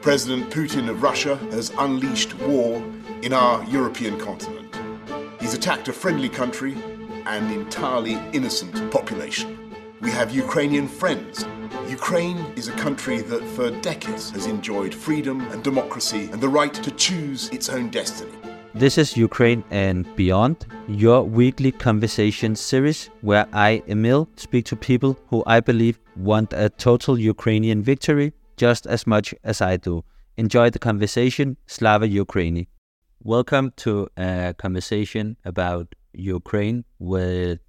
President Putin of Russia has unleashed war in our European continent. He's attacked a friendly country and an entirely innocent population. We have Ukrainian friends. Ukraine is a country that for decades has enjoyed freedom and democracy and the right to choose its own destiny. This is Ukraine and Beyond, your weekly conversation series where I, Emil, speak to people who I believe want a total Ukrainian victory just as much as I do. Enjoy the conversation. Slava Ukraini. Welcome to a conversation about Ukraine with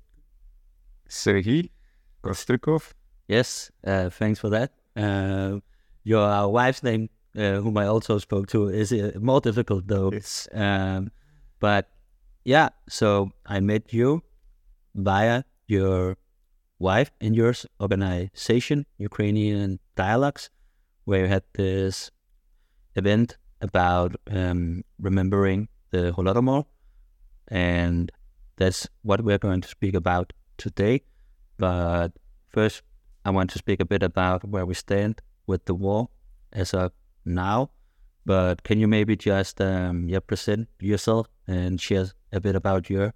Serhii Kostrikov. Yes, uh, thanks for that. Uh, your wife's name, uh, whom I also spoke to, is uh, more difficult though. Yes. Um, but yeah, so I met you via your wife and your organization, Ukrainian Dialogues, where you had this event about um, remembering the Holodomor. And that's what we're going to speak about today. But first, I want to speak a bit about where we stand with the war as of now. But can you maybe just um, yeah, present yourself and share a bit about your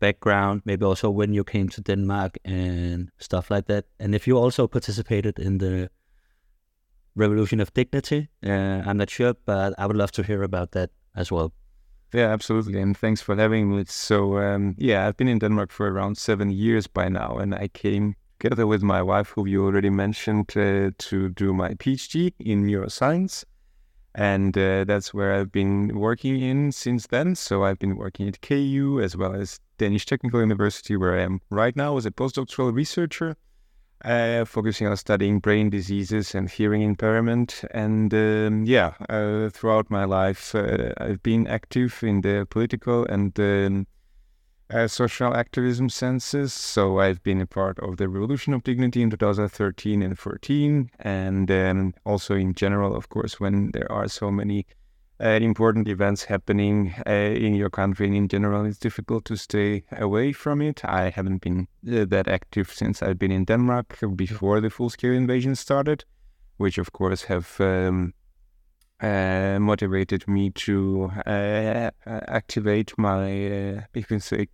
background, maybe also when you came to Denmark and stuff like that? And if you also participated in the Revolution of Dignity, uh, I'm not sure, but I would love to hear about that as well. Yeah, absolutely. And thanks for having me. So, um, yeah, I've been in Denmark for around seven years by now, and I came together with my wife, who you already mentioned, uh, to do my PhD in neuroscience. And uh, that's where I've been working in since then. So I've been working at KU as well as Danish Technical University, where I am right now as a postdoctoral researcher uh, focusing on studying brain diseases and hearing impairment. And um, yeah, uh, throughout my life, uh, I've been active in the political and um, uh, social activism senses. So I've been a part of the Revolution of Dignity in 2013 and 14, and um, also in general, of course, when there are so many important events happening uh, in your country and in general, it's difficult to stay away from it. I haven't been uh, that active since I've been in Denmark before the full-scale invasion started, which of course have um, uh, motivated me to uh, activate my, uh, you can say,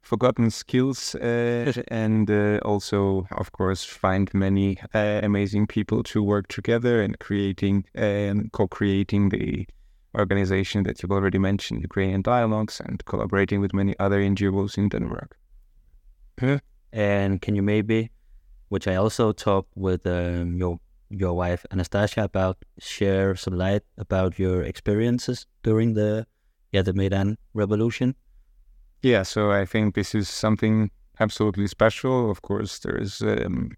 forgotten skills and also, of course, find many amazing people to work together and creating and co-creating the organization that you've already mentioned, Ukrainian Dialogues, and collaborating with many other NGOs in Denmark. And can you maybe, which I also talked with um, your your wife Anastasia about, share some light about your experiences during the yeah the Maidan revolution? Yeah, so I think this is something absolutely special. Of course, there's um,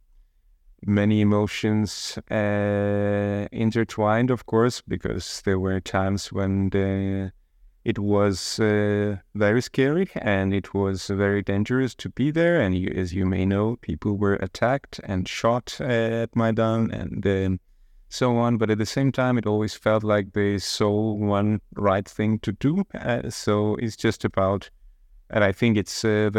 many emotions uh, intertwined, of course, because there were times when the, it was uh, very scary and it was very dangerous to be there. And you, as you may know, people were attacked and shot uh, at Maidan and um, so on. But at the same time, it always felt like they saw one right thing to do. Uh, so it's just about, and I think it's uh,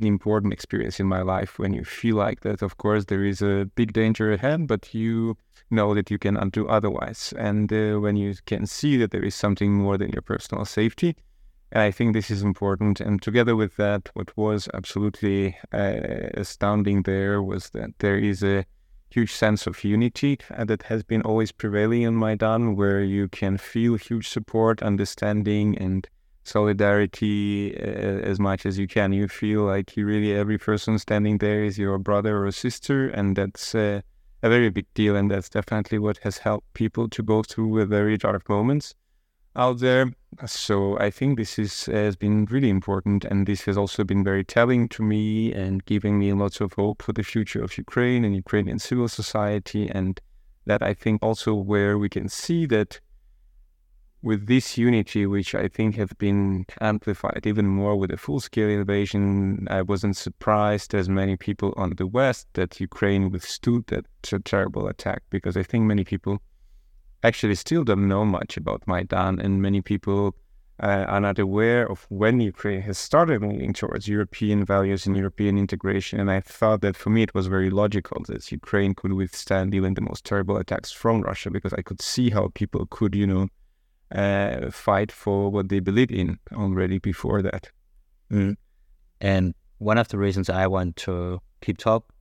important experience in my life when you feel like that. Of course, there is a big danger ahead, but you know that you can undo otherwise. And uh, when you can see that there is something more than your personal safety, and I think this is important. And together with that, what was absolutely uh, astounding there was that there is a huge sense of unity uh, that has been always prevailing in Maidan, where you can feel huge support, understanding, and solidarity as much as you can. You feel like you really every person standing there is your brother or sister, and that's uh, a very big deal. And that's definitely what has helped people to go through very dark moments out there. So I think this is has been really important, and this has also been very telling to me and giving me lots of hope for the future of Ukraine and Ukrainian civil society, and that I think also where we can see that with this unity, which I think have been amplified even more with the full-scale invasion, I wasn't surprised, as many people on the West, that Ukraine withstood that terrible attack, because I think many people actually still don't know much about Maidan, and many people uh, are not aware of when Ukraine has started moving towards European values and European integration. And I thought that for me it was very logical that Ukraine could withstand even the most terrible attacks from Russia because I could see how people could, you know, uh, fight for what they believe in already before that. Mm. And one of the reasons I want to keep talk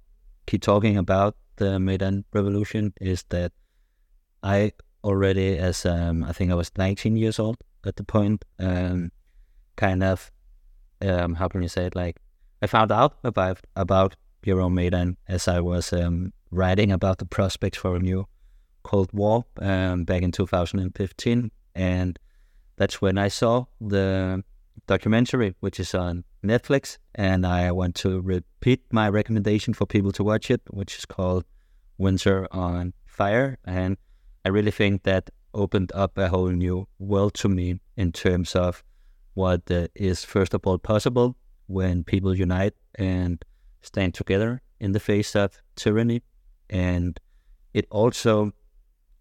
keep talking about the Maidan Revolution is that I already, as um, I think I was 19 years old at the point, um, kind of, um, how can you say it? Like, I found out about about Euromaidan as I was um, writing about the prospects for a new Cold War um, back in 2015, and that's when I saw the documentary, which is on Netflix, and I want to repeat my recommendation for people to watch it, which is called Winter on Fire, and I really think that opened up a whole new world to me in terms of what uh, is first of all possible when people unite and stand together in the face of tyranny, and it also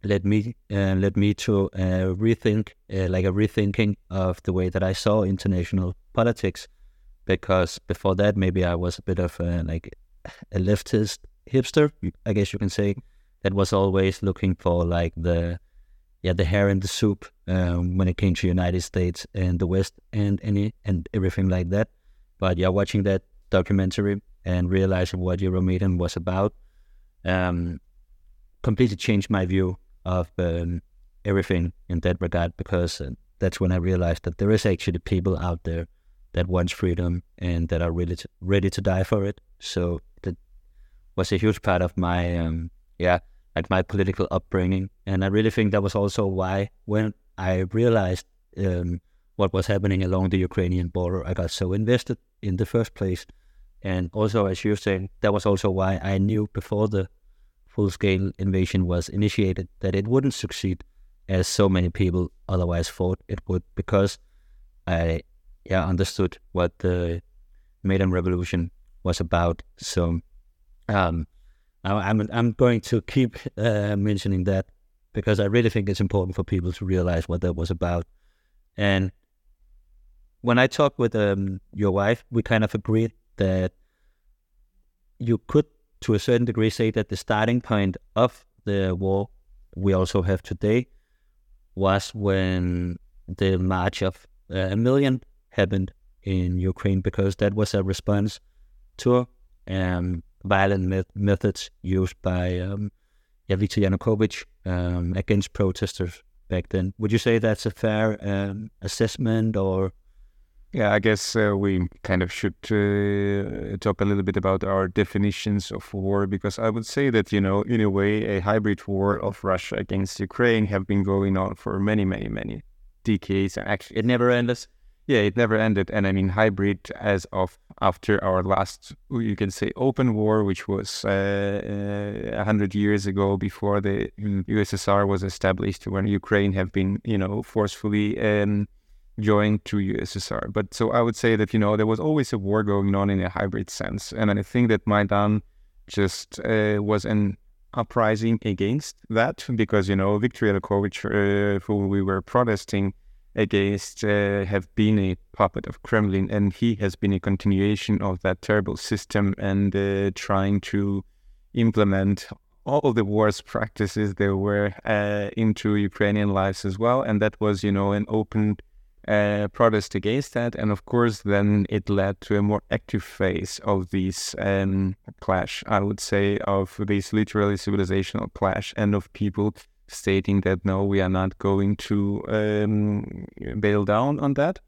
led me uh, led me to uh, rethink uh, like a rethinking of the way that I saw international politics because before that maybe I was a bit of a, like a leftist hipster I guess you can say that was always looking for like the yeah the hair in the soup um, when it came to United States and the West and any and everything like that. But yeah watching that documentary and realizing what Euromaidan was about um, completely changed my view of um, everything in that regard because that's when I realized that there is actually people out there that wants freedom and that are really to, ready to die for it. So that was a huge part of my um, yeah like my political upbringing, and I really think that was also why when I realized um, what was happening along the Ukrainian border, I got so invested in the first place. And also, as you're saying, that was also why I knew before the full scale invasion was initiated, that it wouldn't succeed as so many people otherwise thought it would, because I yeah understood what the Maidan Revolution was about. So um, I, am I'm going to keep uh, mentioning that because I really think it's important for people to realize what that was about. And when I talked with um, your wife, we kind of agreed that you could to a certain degree say that the starting point of the war we also have today was when the march of uh, a million happened in Ukraine because that was a response to um, violent me- methods used by um, Viktor Yanukovych um, against protesters back then. Would you say that's a fair um, assessment or yeah, I guess uh, we kind of should uh, talk a little bit about our definitions of war because I would say that, you know, in a way, a hybrid war of Russia against Ukraine have been going on for many, many, many decades. Actually, it never ended. Yeah, it never ended. And I mean, hybrid as of after our last, you can say, open war, which was uh, uh, 100 years ago before the USSR was established, when Ukraine have been, you know, forcefully. Um, joined to USSR. But so I would say that, you know, there was always a war going on in a hybrid sense. And I think that Maidan just uh, was an uprising against that because, you know, Viktor Yanukovych, uh, who we were protesting against, uh, have been a puppet of Kremlin. And he has been a continuation of that terrible system and uh, trying to implement all the worst practices there were uh, into Ukrainian lives as well. And that was, you know, an open uh, protest against that. And of course, then it led to a more active phase of this um, clash, I would say, of this literally civilizational clash and of people stating that no, we are not going to um, bail down on that.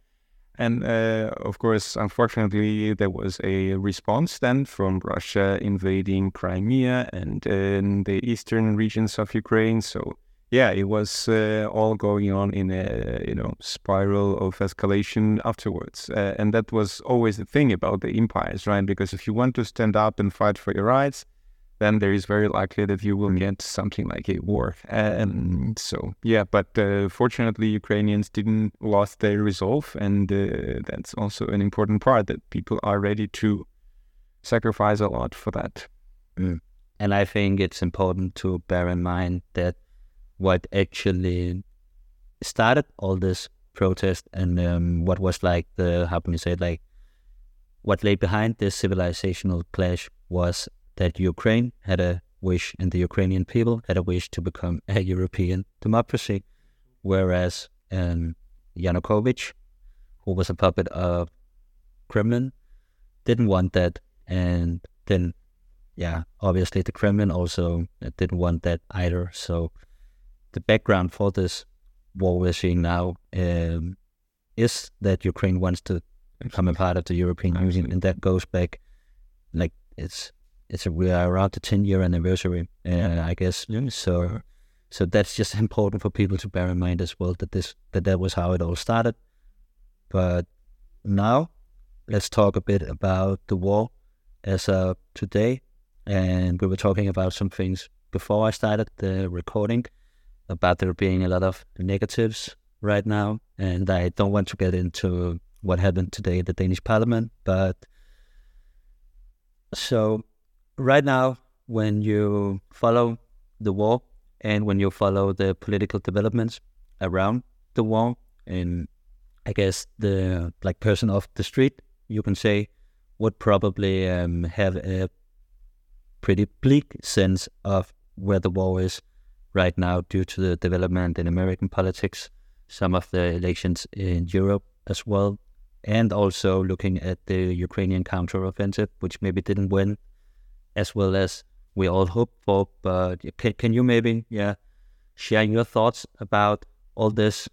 And uh, of course, unfortunately, there was a response then from Russia invading Crimea and uh, the eastern regions of Ukraine. So yeah, it was uh, all going on in a you know spiral of escalation afterwards, uh, and that was always the thing about the empires, right? Because if you want to stand up and fight for your rights, then there is very likely that you will get something like a war. And so, yeah, but uh, fortunately, Ukrainians didn't lost their resolve, and uh, that's also an important part that people are ready to sacrifice a lot for that. Mm. And I think it's important to bear in mind that what actually started all this protest and um, what was like the how can you say it, like what lay behind this civilizational clash was that Ukraine had a wish and the Ukrainian people had a wish to become a European democracy, whereas um, Yanukovych, who was a puppet of Kremlin, didn't want that, and then yeah, obviously the Kremlin also didn't want that either. So the background for this war we're seeing now um, is that Ukraine wants to become a part of the European Absolutely. Union, and that goes back like it's it's a, we are around the ten year anniversary, uh, I guess. So so that's just important for people to bear in mind as well that this that that was how it all started. But now let's talk a bit about the war as of today. And we were talking about some things before I started the recording about there being a lot of negatives right now. And I don't want to get into what happened today in the Danish parliament, but so right now, when you follow the war and when you follow the political developments around the war, and I guess the like person off the street, you can say, would probably um, have a pretty bleak sense of where the war is right now due to the development in American politics, some of the elections in Europe as well, and also looking at the Ukrainian counteroffensive, which maybe didn't win as well as we all hope for. But can, can you maybe yeah share your thoughts about all this?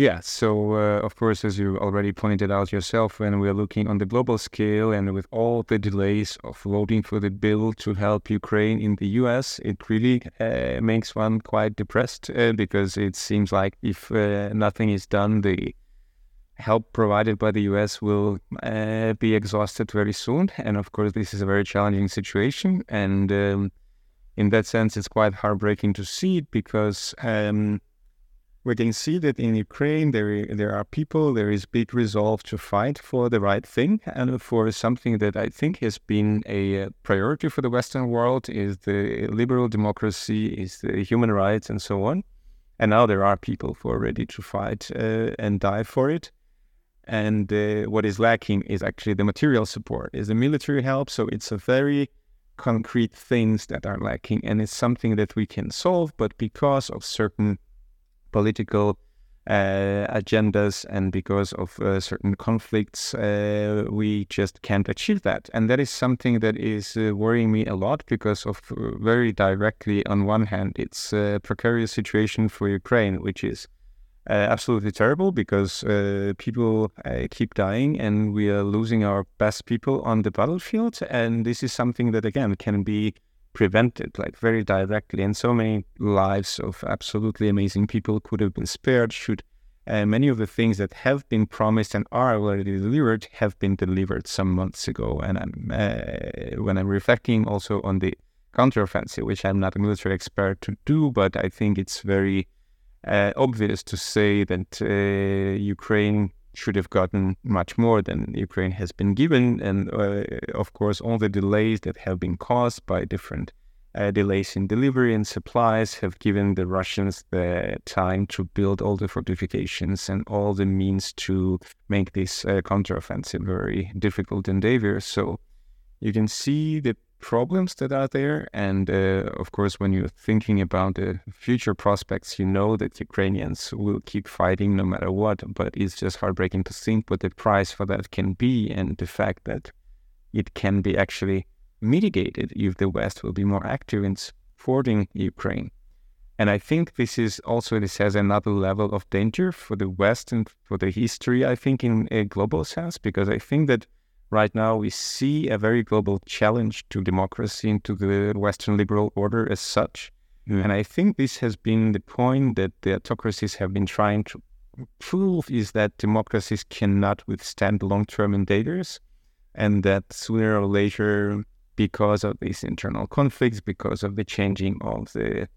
Yeah, so uh, of course, as you already pointed out yourself, when we're looking on the global scale and with all the delays of voting for the bill to help Ukraine in the US, it really uh, makes one quite depressed uh, because it seems like if uh, nothing is done, the help provided by the US will uh, be exhausted very soon. And of course, this is a very challenging situation. And um, in that sense, it's quite heartbreaking to see it because um, we can see that in Ukraine, there, there are people, there is big resolve to fight for the right thing and for something that I think has been a uh, priority for the Western world is the liberal democracy, is the human rights, and so on. And now there are people who are ready to fight uh, and die for it. And uh, what is lacking is actually the material support, is the military help. So it's a very concrete things that are lacking, and it's something that we can solve. But because of certain political uh, agendas and because of uh, certain conflicts, uh, we just can't achieve that. And that is something that is uh, worrying me a lot because of uh, very directly, on one hand, it's a precarious situation for Ukraine, which is uh, absolutely terrible because people keep dying and we are losing our best people on the battlefield. And this is something that, again, can be prevented like very directly. And so many lives of absolutely amazing people could have been spared should uh, many of the things that have been promised and are already delivered have been delivered some months ago. And I'm, uh, when I'm reflecting also on the counteroffensive, which I'm not a military expert to do, but I think it's very uh, obvious to say that uh, Ukraine should have gotten much more than Ukraine has been given. And uh, of course, all the delays that have been caused by different uh, delays in delivery and supplies have given the Russians the time to build all the fortifications and all the means to make this uh, counteroffensive very difficult endeavor. So you can see that problems that are there. And uh, of course, when you're thinking about the future prospects, you know that Ukrainians will keep fighting no matter what. But it's just heartbreaking to think what the price for that can be and the fact that it can be actually mitigated if the West will be more active in supporting Ukraine. And I think this is also, this has another level of danger for the West and for the history, I think, in a global sense, because I think that right now we see a very global challenge to democracy and to the Western liberal order as such. Mm. And I think this has been the point that the autocracies have been trying to prove is that democracies cannot withstand long-term invaders and that sooner or later, because of these internal conflicts, because of the changing of the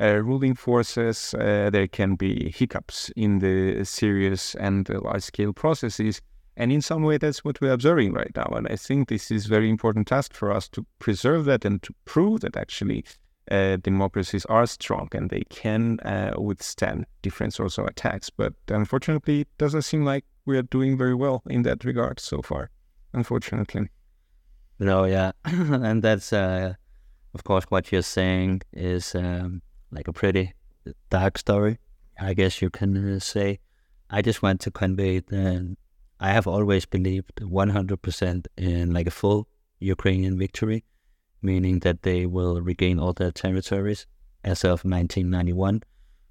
uh, ruling forces, uh, there can be hiccups in the serious and large-scale processes and in some way, that's what we're observing right now. And I think this is very important task for us to preserve that and to prove that actually uh, democracies are strong and they can uh, withstand different sorts of attacks. But unfortunately, it doesn't seem like we are doing very well in that regard so far. Unfortunately. No, yeah, and that's uh, of course what you're saying is um, like a pretty dark story. I guess you can uh, say. I just want to convey that I have always believed 100% in like a full Ukrainian victory, meaning that they will regain all their territories as of 1991,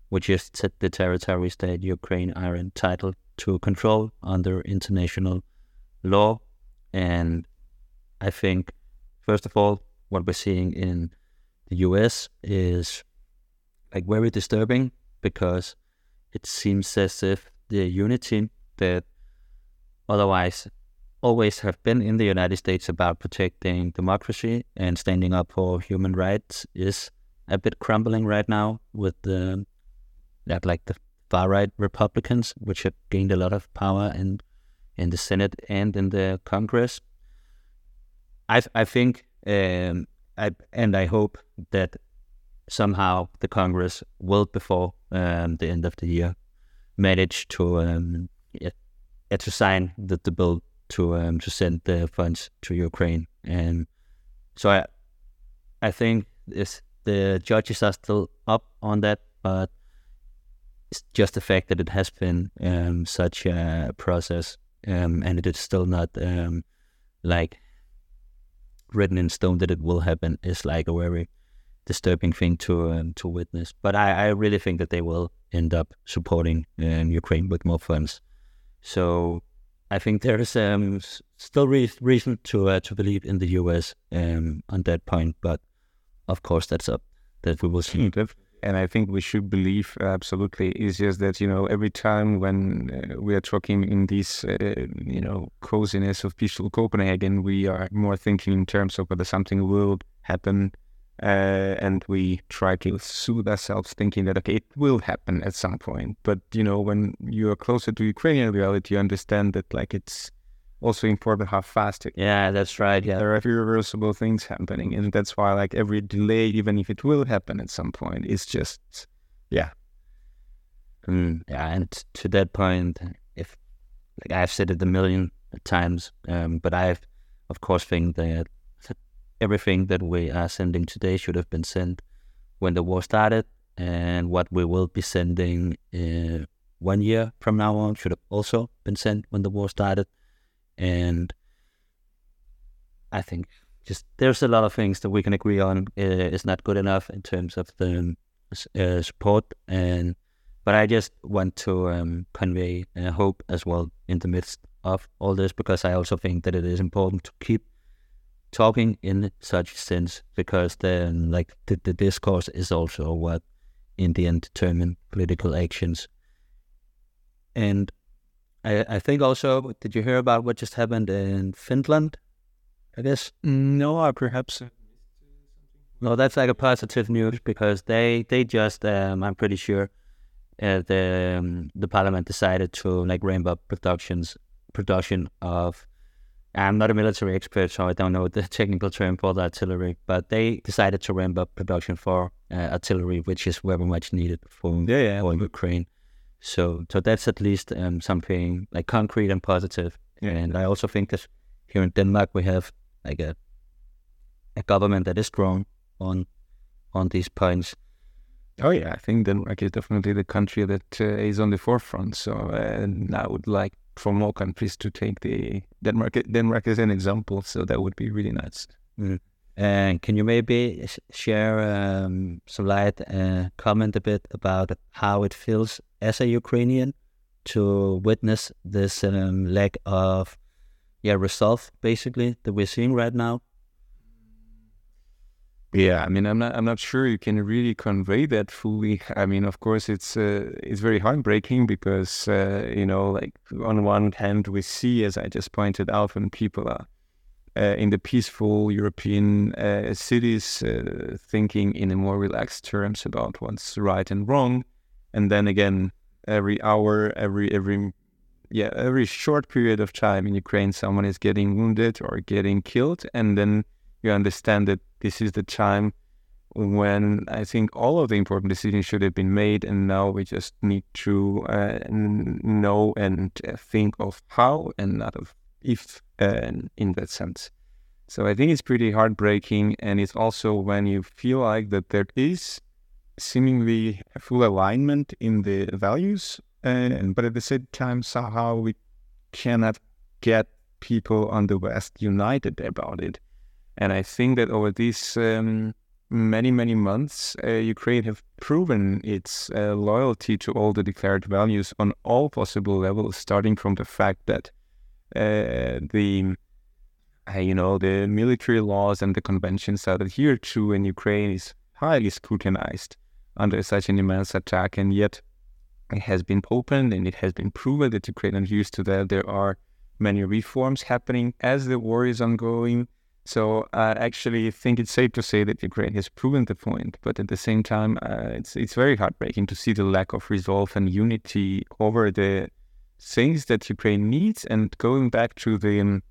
which is the territories that Ukraine are entitled to control under international law. And I think, first of all, what we're seeing in the US is like very disturbing because it seems as if the unity that otherwise always have been in the United States about protecting democracy and standing up for human rights is a bit crumbling right now with the that like the far right Republicans, which have gained a lot of power in in the Senate and in the Congress. I I think um, I and I hope that somehow the Congress will before um, the end of the year manage to um, yeah, to sign the, the bill to um, to send the funds to Ukraine. And so I I think this, the judges are still up on that, but it's just the fact that it has been um, such a process um, and it is still not um, like written in stone that it will happen is like a very disturbing thing to um, to witness. But I, I really think that they will end up supporting um, Ukraine with more funds. So I think there is um, still re- reason to uh, to believe in the US um, on that point, but of course that's up that we will see. And I think we should believe absolutely. It's just that you know every time when uh, we are talking in this uh, you know coziness of peaceful Copenhagen, we are more thinking in terms of whether something will happen uh, and we try to soothe ourselves thinking that okay it will happen at some point. But you know when you are closer to ukrainian reality you understand that like it's also important how fast it yeah that's right yeah. there are irreversible things happening. And that's why like every delay even if it will happen at some point is just yeah. Mm, yeah and to that point if like i've said it a million times um, but i've of course think that everything that we are sending today should have been sent when the war started, and what we will be sending uh, one year from now on should have also been sent when the war started. And I think just there's a lot of things that we can agree on uh, is not good enough in terms of the uh, support and but I just want to um, convey hope as well in the midst of all this because I also think that it is important to keep talking in such sense because then like the, the discourse is also what in the end determine political actions. And I, I think also did you hear about what just happened in finland i guess? No uh, perhaps no that's like a positive news because they they just um, i'm pretty sure uh, the um, the parliament decided to like ramp up productions production of I'm not a military expert, so I don't know the technical term for the artillery, but they decided to ramp up production for uh, artillery, which is very much needed for, yeah, yeah. for Ukraine. So, so that's at least um, something like concrete and positive. Yeah. And I also think that here in Denmark we have like a a government that is strong on on these points. Oh yeah, I think Denmark is definitely the country that uh, is on the forefront. So, uh, I would like for more countries to take the Denmark Denmark as an example. So that would be really nice. Mm. And can you maybe share um, some light and uh, comment a bit about how it feels as a Ukrainian to witness this um, lack of yeah resolve basically that we're seeing right now? Yeah, I mean, I'm not, I'm not sure you can really convey that fully. I mean, of course, it's, uh, it's very heartbreaking because, uh, you know, like on one hand, we see, as I just pointed out, when people are uh, in the peaceful European uh, cities uh, thinking in a more relaxed terms about what's right and wrong, and then again, every hour, every every yeah, every short period of time in Ukraine, someone is getting wounded or getting killed, and then you understand that this is the time when I think all of the important decisions should have been made, and now we just need to uh, know and uh, think of how and not of if uh, in that sense. So I think it's pretty heartbreaking, and it's also when you feel like that there is seemingly full alignment in the values, uh, but at the same time somehow we cannot get people on the West united about it. And I think that over these um, many, many months, uh, Ukraine have proven its uh, loyalty to all the declared values on all possible levels, starting from the fact that uh, the uh, you know the military laws and the conventions that adhered to in Ukraine is highly scrutinized under such an immense attack, and yet it has been opened and it has been proven that Ukraine adheres to that. There are many reforms happening as the war is ongoing. So I actually think it's safe to say that Ukraine has proven the point, but at the same time, uh, it's it's very heartbreaking to see the lack of resolve and unity over the things that Ukraine needs. And going back to the um,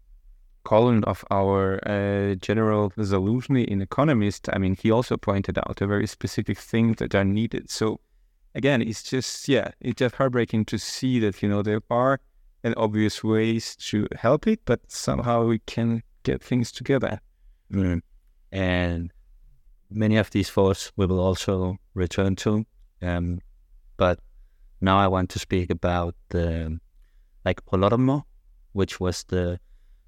column of our uh, general Zaluzhny in Economist, I mean, he also pointed out a very specific things that are needed. So again, it's just yeah, it's just heartbreaking to see that you know there are and obvious ways to help it, but somehow we can get things together. Mm. And many of these thoughts we will also return to. Um, but now I want to speak about the like Holodomor, which was the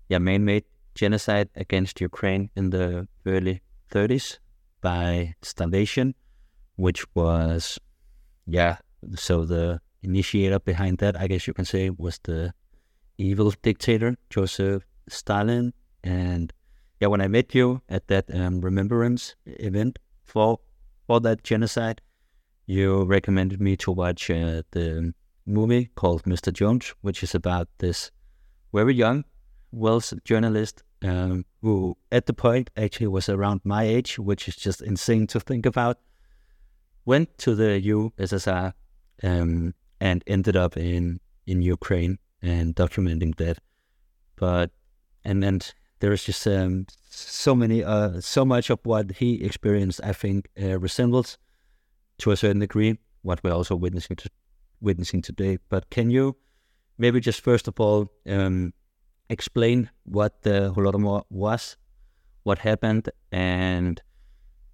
yeah, man-made genocide against Ukraine in the early 30s by starvation, which was yeah. So the initiator behind that, I guess you can say, was the evil dictator Joseph Stalin. And yeah, when I met you at that um, remembrance event for for that genocide, you recommended me to watch uh, the movie called Mr. Jones, which is about this very young Welsh journalist um, who, at the point, actually was around my age, which is just insane to think about. Went to the USSR um, and ended up in in Ukraine and documenting that. But and then there's just um, so many, uh, so much of what he experienced, I think, uh, resembles to a certain degree what we're also witnessing to, witnessing today. But can you maybe just first of all um, explain what the Holodomor was, what happened, and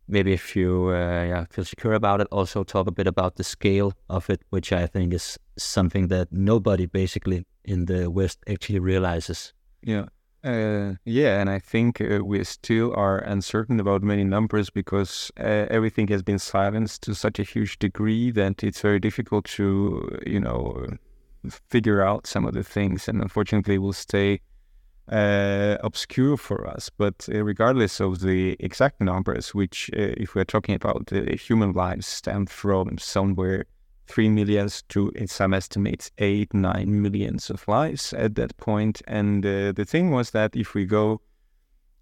maybe if you uh, yeah, feel secure about it, also talk a bit about the scale of it, which I think is something that nobody basically in the West actually realizes. Yeah. Uh, yeah, and I think uh, we still are uncertain about many numbers because uh, everything has been silenced to such a huge degree that it's very difficult to, you know, figure out some of the things, and unfortunately, will stay uh, obscure for us. But uh, regardless of the exact numbers, which, uh, if we're talking about human lives, stem from somewhere three millions to, in some estimates, eight, nine millions of lives at that point. And uh, the thing was that if we go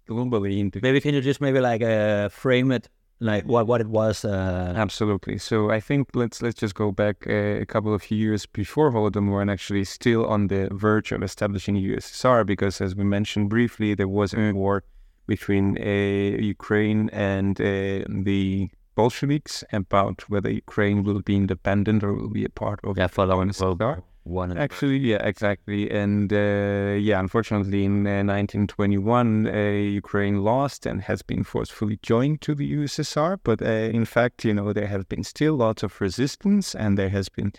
globally into maybe can you just maybe like uh, frame it like what what it was uh... absolutely so i think let's let's just go back a, a couple of years before holodomor and actually still on the verge of establishing ussr because as we mentioned briefly there was a war between uh, ukraine and uh, the bolsheviks about whether ukraine will be independent or will be a part of yeah, following USSR one actually yeah exactly. And uh, yeah unfortunately in uh, 1921 uh, ukraine lost and has been forcefully joined to the ussr but uh, in fact you know there have been still lots of resistance and there has been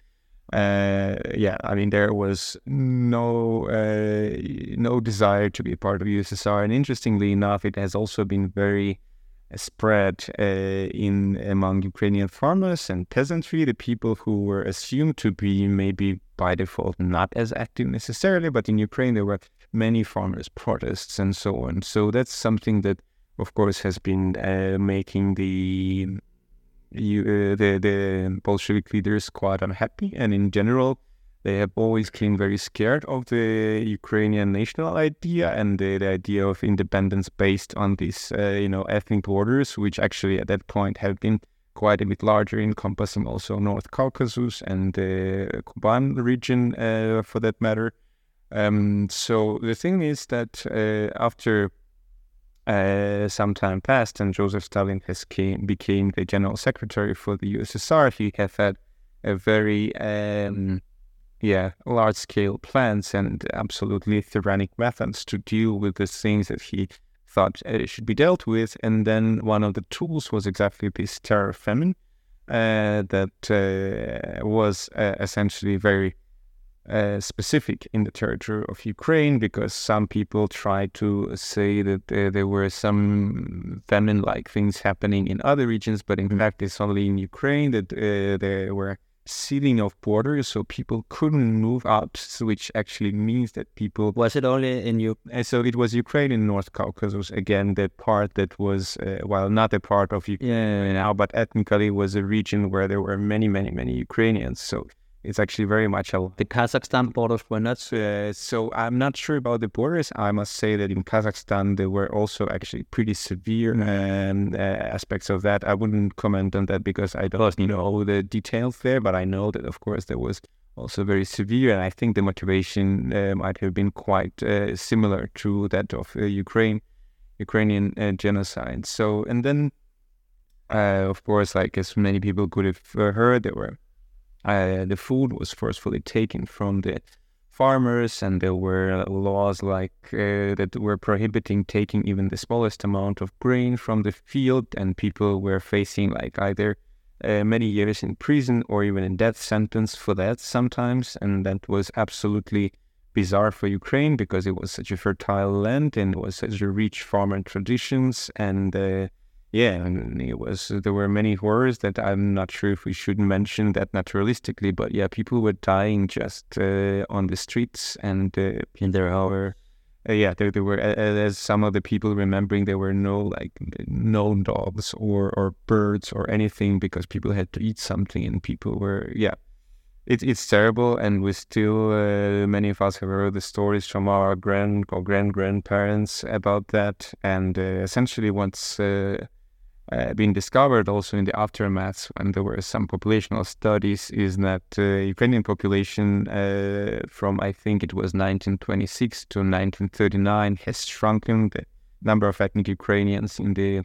uh, yeah i mean there was no uh, no desire to be a part of ussr and interestingly enough it has also been very spread uh, in among Ukrainian farmers and peasantry, the people who were assumed to be maybe by default not as active necessarily, but in Ukraine there were many farmers' protests and so on. So that's something that, of course, has been uh, making the uh, the the Bolshevik leaders quite unhappy, and in general, they have always been very scared of the Ukrainian national idea and the, the idea of independence based on these, uh, you know, ethnic borders, which actually at that point have been quite a bit larger, encompassing also North Caucasus and the Kuban region, uh, for that matter. Um, so the thing is that uh, after uh, some time passed and Joseph Stalin has came, became the general secretary for the USSR, he have had a very um, yeah large scale plans and absolutely tyrannic methods to deal with the things that he thought uh, should be dealt with. And then one of the tools was exactly this terror famine uh, that uh, was uh, essentially very uh, specific in the territory of Ukraine because some people try to say that uh, there were some famine like things happening in other regions, but in mm-hmm. fact, it's only in Ukraine that uh, there were sealing of borders, so people couldn't move out, which actually means that people. Was it only in Ukraine? So it was Ukraine in North Caucasus, again, that part that was, uh, well, not a part of Ukraine yeah. now, but ethnically was a region where there were many, many, many Ukrainians. So it's actually very much a the Kazakhstan borders were not uh, so I'm not sure about the borders. I must say that in Kazakhstan there were also actually pretty severe um, uh, aspects of that. I wouldn't comment on that because I don't know the details there, but I know that of course there was also very severe, and I think the motivation uh, might have been quite uh, similar to that of uh, Ukraine, Ukrainian uh, genocide. So and then. of course, like as many people could have heard, there were uh, the food was forcefully taken from the farmers, and there were laws like uh, that were prohibiting taking even the smallest amount of grain from the field, and people were facing like either uh, many years in prison or even a death sentence for that sometimes, and that was absolutely bizarre for Ukraine because it was such a fertile land and it was such a rich farmer traditions and uh, yeah, and it was there were many horrors that I'm not sure if we should mention that naturalistically, but yeah, people were dying just uh, on the streets and uh, in their hour. Uh, yeah, there, there were as some of the people remembering there were no like no dogs or or birds or anything because people had to eat something and people were yeah. It, it's terrible, and we still uh, many of us have heard the stories from our grand or grand grandparents about that. And uh, essentially, once uh, been discovered also in the aftermath when there were some populational studies is that uh, Ukrainian population uh, from I think it was 1926 to 1939 has shrunken. The number of ethnic Ukrainians in the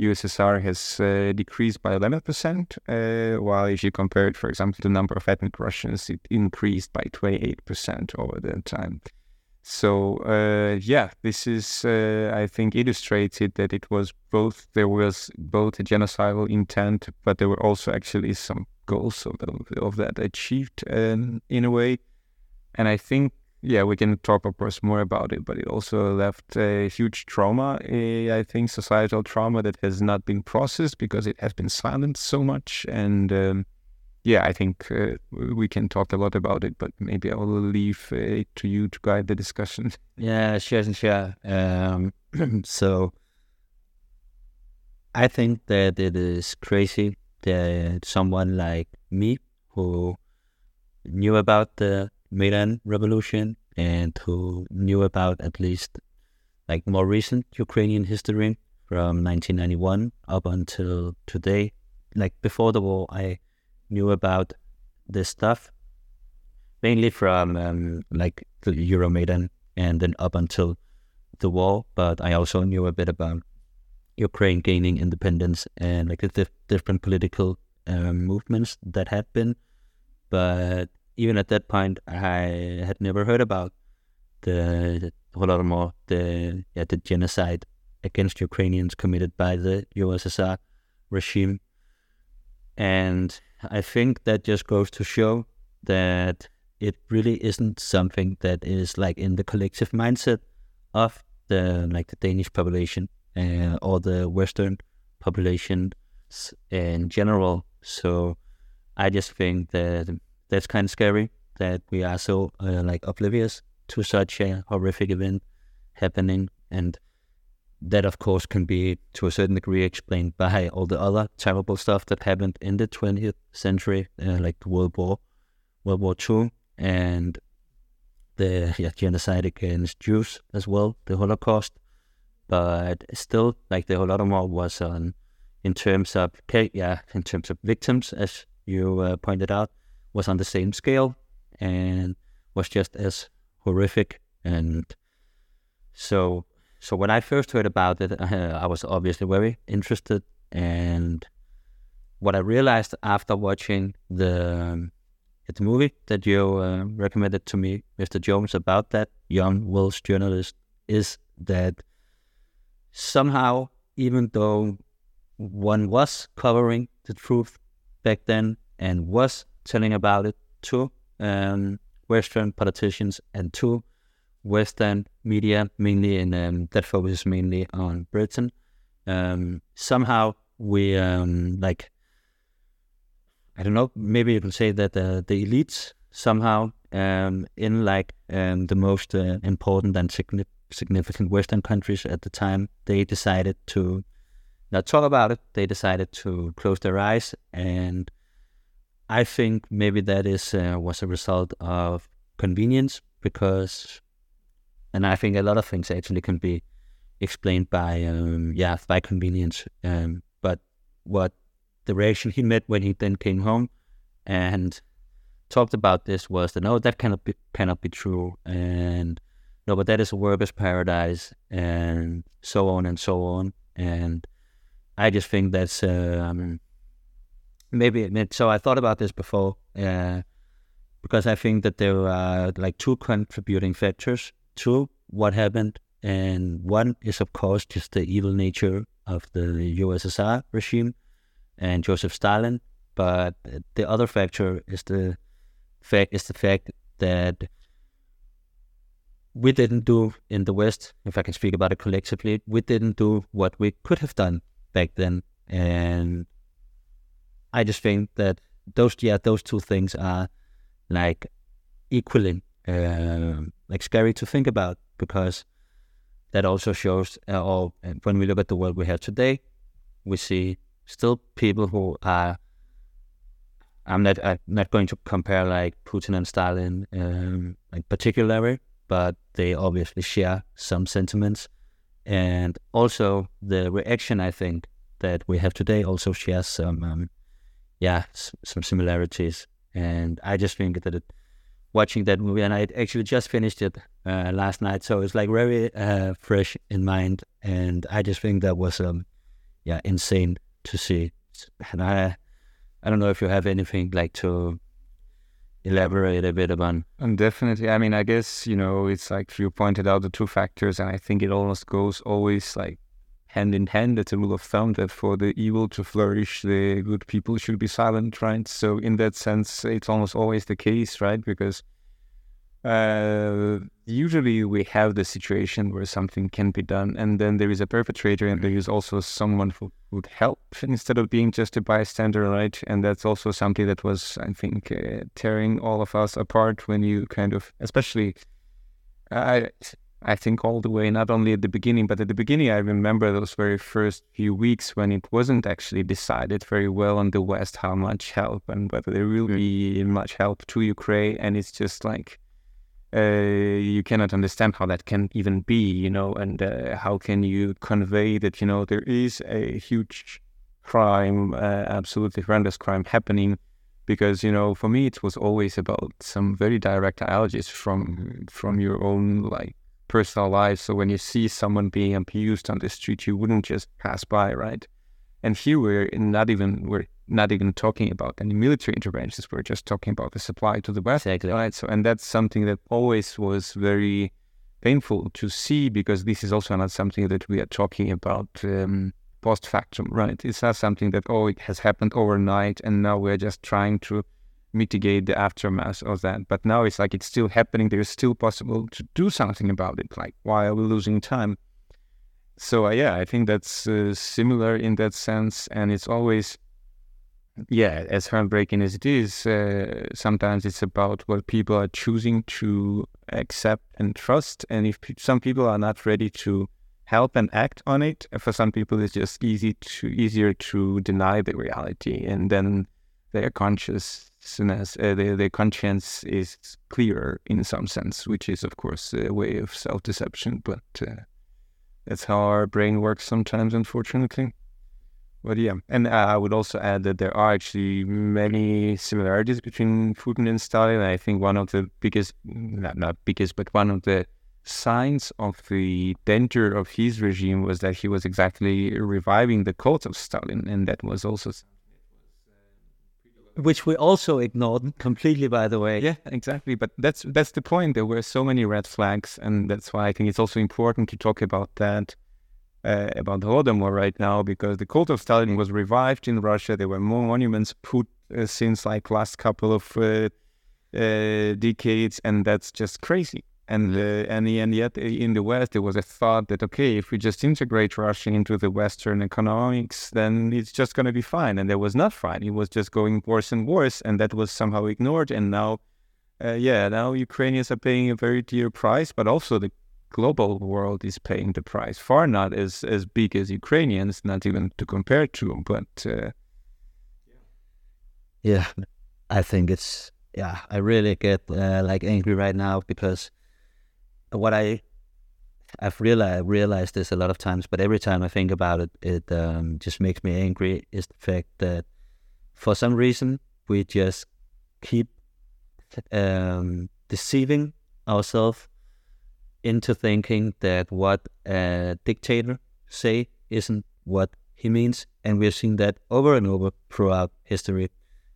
USSR has uh, decreased by 11%, uh, while if you compare it, for example, to the number of ethnic Russians, it increased by 28% over that time. So uh, yeah, this is uh, I think illustrated that it was both there was both a genocidal intent, but there were also actually some goals of, of that achieved um, in a way. And I think yeah, we can talk of course more about it, but it also left a huge trauma. A, I think societal trauma that has not been processed because it has been silenced so much and. Um, yeah, I think uh, we can talk a lot about it, but maybe I will leave it to you to guide the discussion. Yeah, sure, sure. Um, so I think that it is crazy that someone like me, who knew about the Maidan Revolution and who knew about at least like more recent Ukrainian history from 1991 up until today, like before the war, I knew about this stuff mainly from um, like the Euromaidan and then up until the war. But I also knew a bit about Ukraine gaining independence and like the different political um, movements that had been. But even at that point, I had never heard about the, the Holodomor, the yeah, the genocide against Ukrainians committed by the USSR regime. And I think that just goes to show that it really isn't something that is like in the collective mindset of the like the Danish population uh, or the Western population in general. So I just think that that's kind of scary that we are so uh, like oblivious to such a horrific event happening and that of course can be to a certain degree explained by all the other terrible stuff that happened in the 20th century, uh, like World War, World War II, and the yeah, genocide against Jews as well, the Holocaust. But still, like the Holodomor was on, in terms of yeah, in terms of victims, as you uh, pointed out, was on the same scale and was just as horrific. And so so when I first heard about it, uh, I was obviously very interested. And what I realized after watching the um, the movie that you uh, recommended to me, Mr. Jones, about that young Welsh journalist, is that somehow, even though one was covering the truth back then and was telling about it to um, Western politicians and to Western media, mainly in um, that focuses mainly on Britain. Um, somehow we um, like I don't know. Maybe you can say that uh, the elites somehow um, in like um, the most uh, important and significant Western countries at the time, they decided to not talk about it. They decided to close their eyes, and I think maybe that is uh, was a result of convenience because, and I think a lot of things actually can be explained by um, yeah by convenience. Um, but what the reaction he met when he then came home and talked about this was that no, that cannot be cannot be true, and no, but that is a worker's paradise, and so on and so on. And I just think that's um, maybe so. I thought about this before uh, because I think that there are like two contributing factors to what happened, and one is of course just the evil nature of the USSR regime and Joseph Stalin, but the other factor is the fact is the fact that we didn't do in the West, if I can speak about it collectively, we didn't do what we could have done back then. And I just think that those, yeah, those two things are like equally uh, like scary to think about because that also shows, uh, or when we look at the world we have today, we see still people who are I'm not I'm not going to compare like Putin and Stalin um, like particularly, but they obviously share some sentiments, and also the reaction I think that we have today also shares some um, yeah some similarities, and I just think that it, watching that movie and I actually just finished it uh, last night, so it's like very uh, fresh in mind, and I just think that was um yeah insane to see, and I I don't know if you have anything like to elaborate a bit upon. And definitely, I mean, I guess you know it's like you pointed out the two factors, and I think it almost goes always like hand in hand. It's a rule of thumb that for the evil to flourish, the good people should be silent, right? So in that sense, it's almost always the case, right? Because uh, usually we have the situation where something can be done, and then there is a perpetrator, and there is also someone who would help instead of being just a bystander, right? And that's also something that was, I think, uh, tearing all of us apart when you kind of, especially, I, I think all the way, not only at the beginning, but at the beginning, I remember those very first few weeks when it wasn't actually decided very well on the West how much help and whether there will be much help to Ukraine, and it's just like uh, you cannot understand how that can even be, you know, and uh, how can you convey that, you know, there is a huge crime, uh, absolutely horrendous crime happening. Because you know, for me, it was always about some very direct analogies from from your own like personal life. So when you see someone being abused on the street, you wouldn't just pass by, right? And here we're not even we're not even talking about any military interventions. We're just talking about the supply to the West, exactly. right? So, and that's something that always was very painful to see because this is also not something that we are talking about um, post factum, right? It's not something that oh, it has happened overnight, and now we're just trying to mitigate the aftermath of that. But now it's like it's still happening. There's still possible to do something about it. Like why are we losing time? So uh, yeah, I think that's uh, similar in that sense, and it's always yeah, as heartbreaking as it is, uh, sometimes it's about what people are choosing to accept and trust. And if some people are not ready to help and act on it, for some people it's just easy to easier to deny the reality, and then their consciousness, uh, the, their conscience is clearer in some sense, which is of course a way of self-deception, but uh, that's how our brain works sometimes, unfortunately. But yeah, and I would also add that there are actually many similarities between Putin and Stalin. I think one of the biggest, not, not biggest, but one of the signs of the danger of his regime was that he was exactly reviving the cult of Stalin, and that was also which we also ignored completely, by the way. Yeah, exactly. But that's that's the point. There were so many red flags, and that's why I think it's also important to talk about that, uh, about Holodomor right now, because the cult of Stalin was revived in Russia. There were more monuments put uh, since like last couple of uh, uh decades, and that's just crazy. And, uh, and and yet in the West there was a thought that okay if we just integrate Russia into the Western economics then it's just going to be fine. And that was not fine. It was just going worse and worse and that was somehow ignored. And now uh, yeah now Ukrainians are paying a very dear price but also the global world is paying the price. Far not as as big as Ukrainians not even to compare to but uh, yeah I think it's yeah I really get uh, like angry right now because what I I've realized realized this a lot of times, but every time I think about it, it um, just makes me angry. Is the fact that for some reason we just keep um, deceiving ourselves into thinking that what a dictator say isn't what he means, and we've seen that over and over throughout history.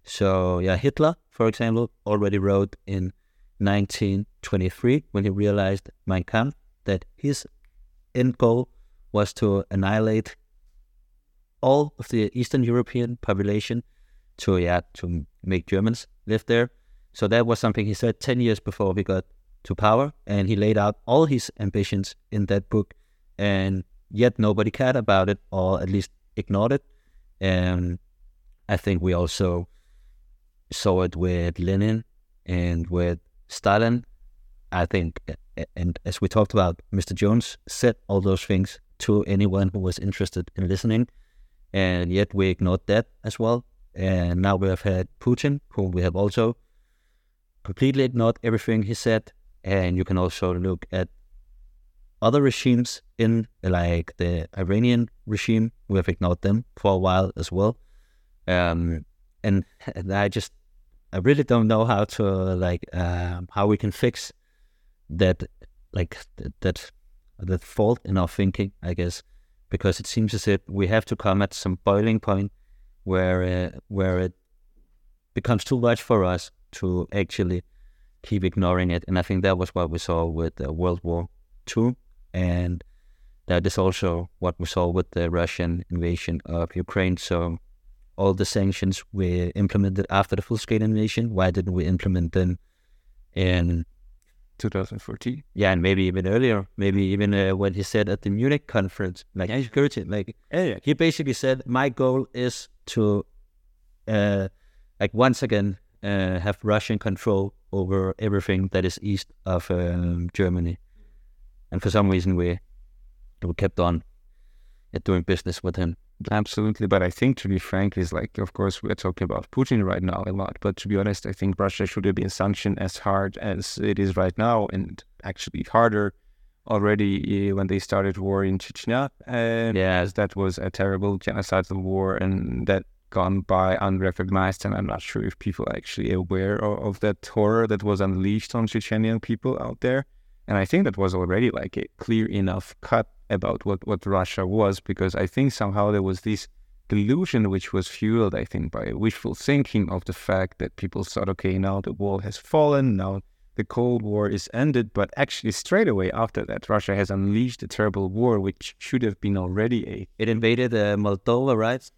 So yeah, Hitler, for example, already wrote in 1923 when he realized Mein Kampf that his end goal was to annihilate all of the Eastern European population to yeah to make Germans live there. So that was something he said 10 years before he got to power and he laid out all his ambitions in that book and yet nobody cared about it or at least ignored it. And I think we also saw it with Lenin and with Stalin, I think, and as we talked about, Mr. Jones said all those things to anyone who was interested in listening, and yet we ignored that as well. And now we have had Putin, whom we have also completely ignored everything he said. And you can also look at other regimes in, like the Iranian regime, we have ignored them for a while as well. Um, and, and I just I really don't know how to like um, how we can fix that like that that fault in our thinking. I guess because it seems as if we have to come at some boiling point where uh, where it becomes too much for us to actually keep ignoring it. And I think that was what we saw with uh, World War II, and that is also what we saw with the Russian invasion of Ukraine. So all the sanctions were implemented after the full scale invasion. Why didn't we implement them in 2014? Yeah, and maybe even earlier. Maybe even uh, when he said at the Munich conference, like encourage. Like yeah. he basically said, my goal is to, uh, like once again, uh, have Russian control over everything that is east of um, Germany. And for some reason, we we kept on uh, doing business with him. Absolutely, but I think to be frank, is like, of course, we're talking about Putin right now a lot. But to be honest, I think Russia should have been sanctioned as hard as it is right now, and actually harder already eh, when they started war in Chechnya. And yes, that was a terrible genocidal war, and that gone by unrecognized. And I'm not sure if people are actually aware of, of that horror that was unleashed on Chechenian people out there. And I think that was already like a clear enough cut about what, what Russia was, because I think somehow there was this delusion which was fueled, I think, by wishful thinking of the fact that people thought, okay, now the wall has fallen, now the Cold War is ended, but actually straight away after that, Russia has unleashed a terrible war, which should have been already a. It invaded uh, Moldova, right?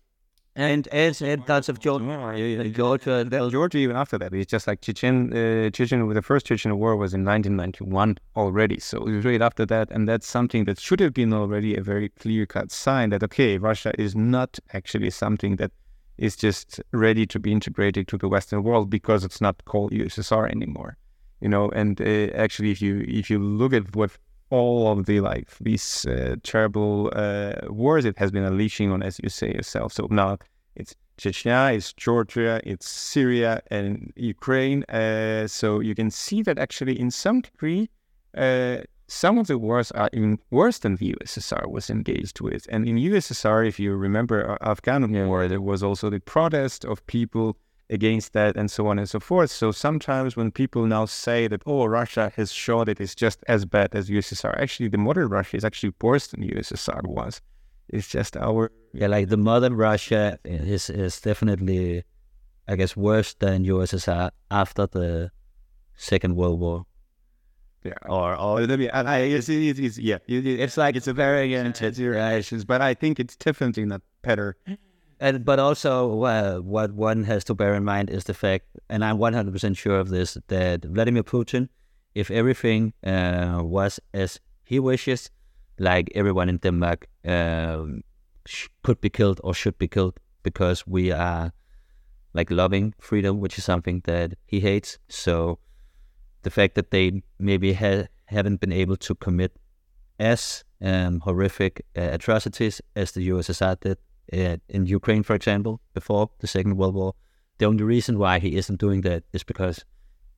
And as and tons of Georgia, Georgia, Georgia. Even after that, it's just like Chechen, uh, Chechen. The first Chechen war was in 1991 already, so it was right after that, and that's something that should have been already a very clear-cut sign that okay, Russia is not actually something that is just ready to be integrated to the Western world because it's not called USSR anymore, you know. And uh, actually, if you if you look at what all of the like these uh, terrible uh, wars it has been unleashing on, as you say yourself. So now it's Chechnya, it's Georgia, it's Syria, and Ukraine. Uh, so you can see that actually, in some degree, uh, some of the wars are even worse than the USSR was engaged with. And in USSR, if you remember uh, Afghan war, there was also the protest of people against that and so on and so forth. So sometimes when people now say that, oh, Russia has shown it is just as bad as USSR, actually the modern Russia is actually worse than USSR was. It's just our yeah, like the modern Russia is is definitely, I guess, worse than USSR after the Second World War. Yeah, or or and I, it's, it's, it's yeah, it's like it's a very intense reactions, but I think it's definitely not better and but also uh, what one has to bear in mind is the fact, and I'm 100% sure of this, that Vladimir Putin, if everything uh, was as he wishes, like everyone in Denmark uh, could be killed or should be killed because we are like loving freedom, which is something that he hates. So the fact that they maybe ha- haven't been able to commit as um, horrific uh, atrocities as the USSR did uh, in Ukraine, for example, before the Second World War. The only reason why he isn't doing that is because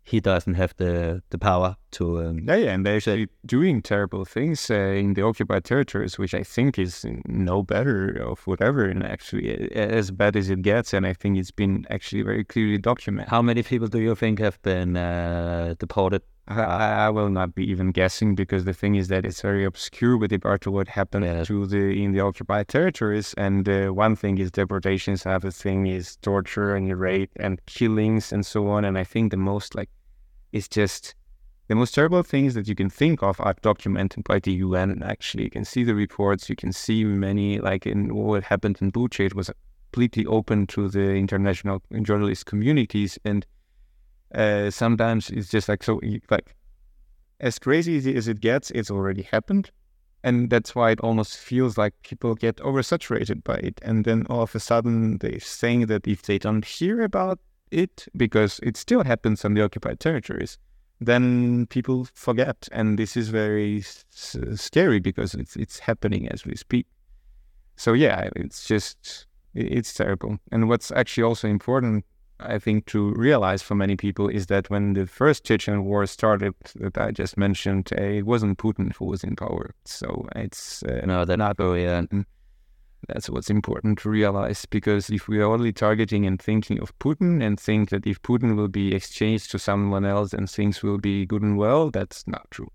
he doesn't have the, the power to. Um, yeah, yeah, and they're actually doing terrible things uh, in the occupied territories, which I think is no better of whatever, and actually as bad as it gets. And I think it's been actually very clearly documented. How many people do you think have been uh, deported I, I, will not be even guessing because the thing is that it's very obscure with regard to what happened yeah. to the in the occupied territories. And uh, one thing is deportations, another thing is torture and rape and killings and so on. And I think the most like it's just the most terrible things that you can think of are documented by the UN. And actually, you can see the reports. You can see many like in what happened in Bucha. It was completely open to the international journalist communities and uh, sometimes it's just like so like as crazy as it gets, it's already happened. And that's why it almost feels like people get oversaturated by it. And then all of a sudden they're saying that if they don't hear about it, because it still happens on the occupied territories, then people forget. And this is very s- scary because it's, it's happening as we speak. So yeah, it's just, it's terrible. And what's actually also important I think, to realize for many people is that when the first Chechen war started, that I just mentioned, uh, it wasn't Putin who was in power. So it's uh, no, that not oh yeah. That's what's important to realize because if we are only targeting and thinking of Putin and think that if Putin will be exchanged to someone else and things will be good and well, that's not true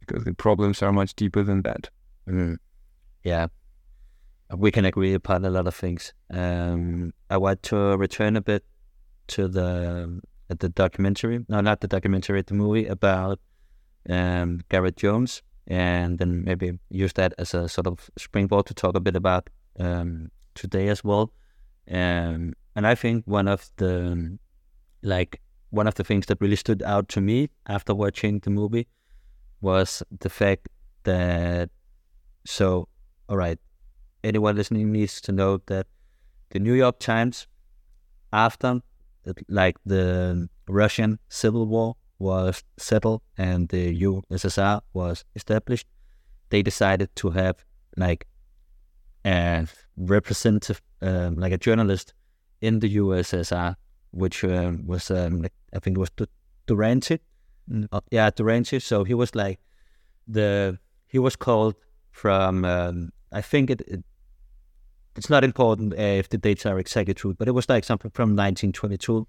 because the problems are much deeper than that. Mm. Yeah, we can agree upon a lot of things. Um, I want to return a bit to the the documentary. No, not the documentary, the movie about um, Gareth Jones, and then maybe use that as a sort of springboard to talk a bit about um, today as well. Um, and I think one of the like one of the things that really stood out to me after watching the movie was the fact that so all right anyone listening needs to know that the New York Times after like the Russian Civil War was settled and the USSR was established, they decided to have like a representative, um, like a journalist in the USSR, which um, was um, I think it was Duranty. Mm. Uh, yeah, Duranty. So he was like the he was called from um, I think it, it it's not important uh, if the dates are exactly true, but it was like something from 1922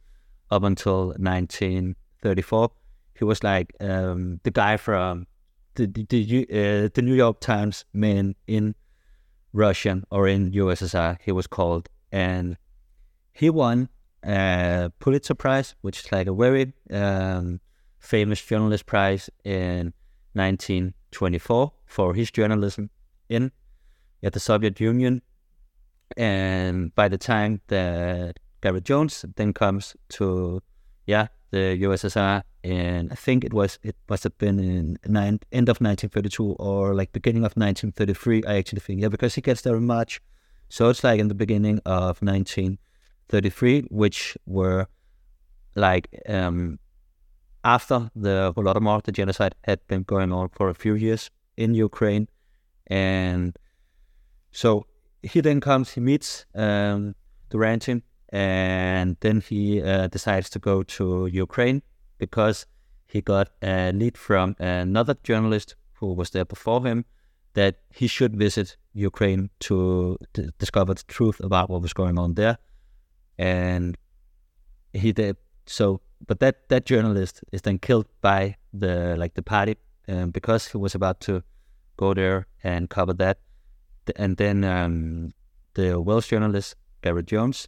up until 1934. He was like um, the guy from the the, the, uh, the New York Times man in Russian or in USSR. He was called, and he won a Pulitzer Prize, which is like a very um, famous journalist prize in 1924 for his journalism in at the Soviet Union and by the time that Gareth Jones then comes to, yeah, the USSR, and I think it was it must have been in nine, end of 1932 or like beginning of 1933. I actually think yeah, because he gets there in March, so it's like in the beginning of 1933, which were like um, after the Holodomor, the genocide had been going on for a few years in Ukraine, and so he then comes, he meets um, Duranty, and then he uh, decides to go to Ukraine because he got a lead from another journalist who was there before him that he should visit Ukraine to, to discover the truth about what was going on there. And he did so. But that that journalist is then killed by the like the party um, because he was about to go there and cover that. And then um, the Welsh journalist Gareth Jones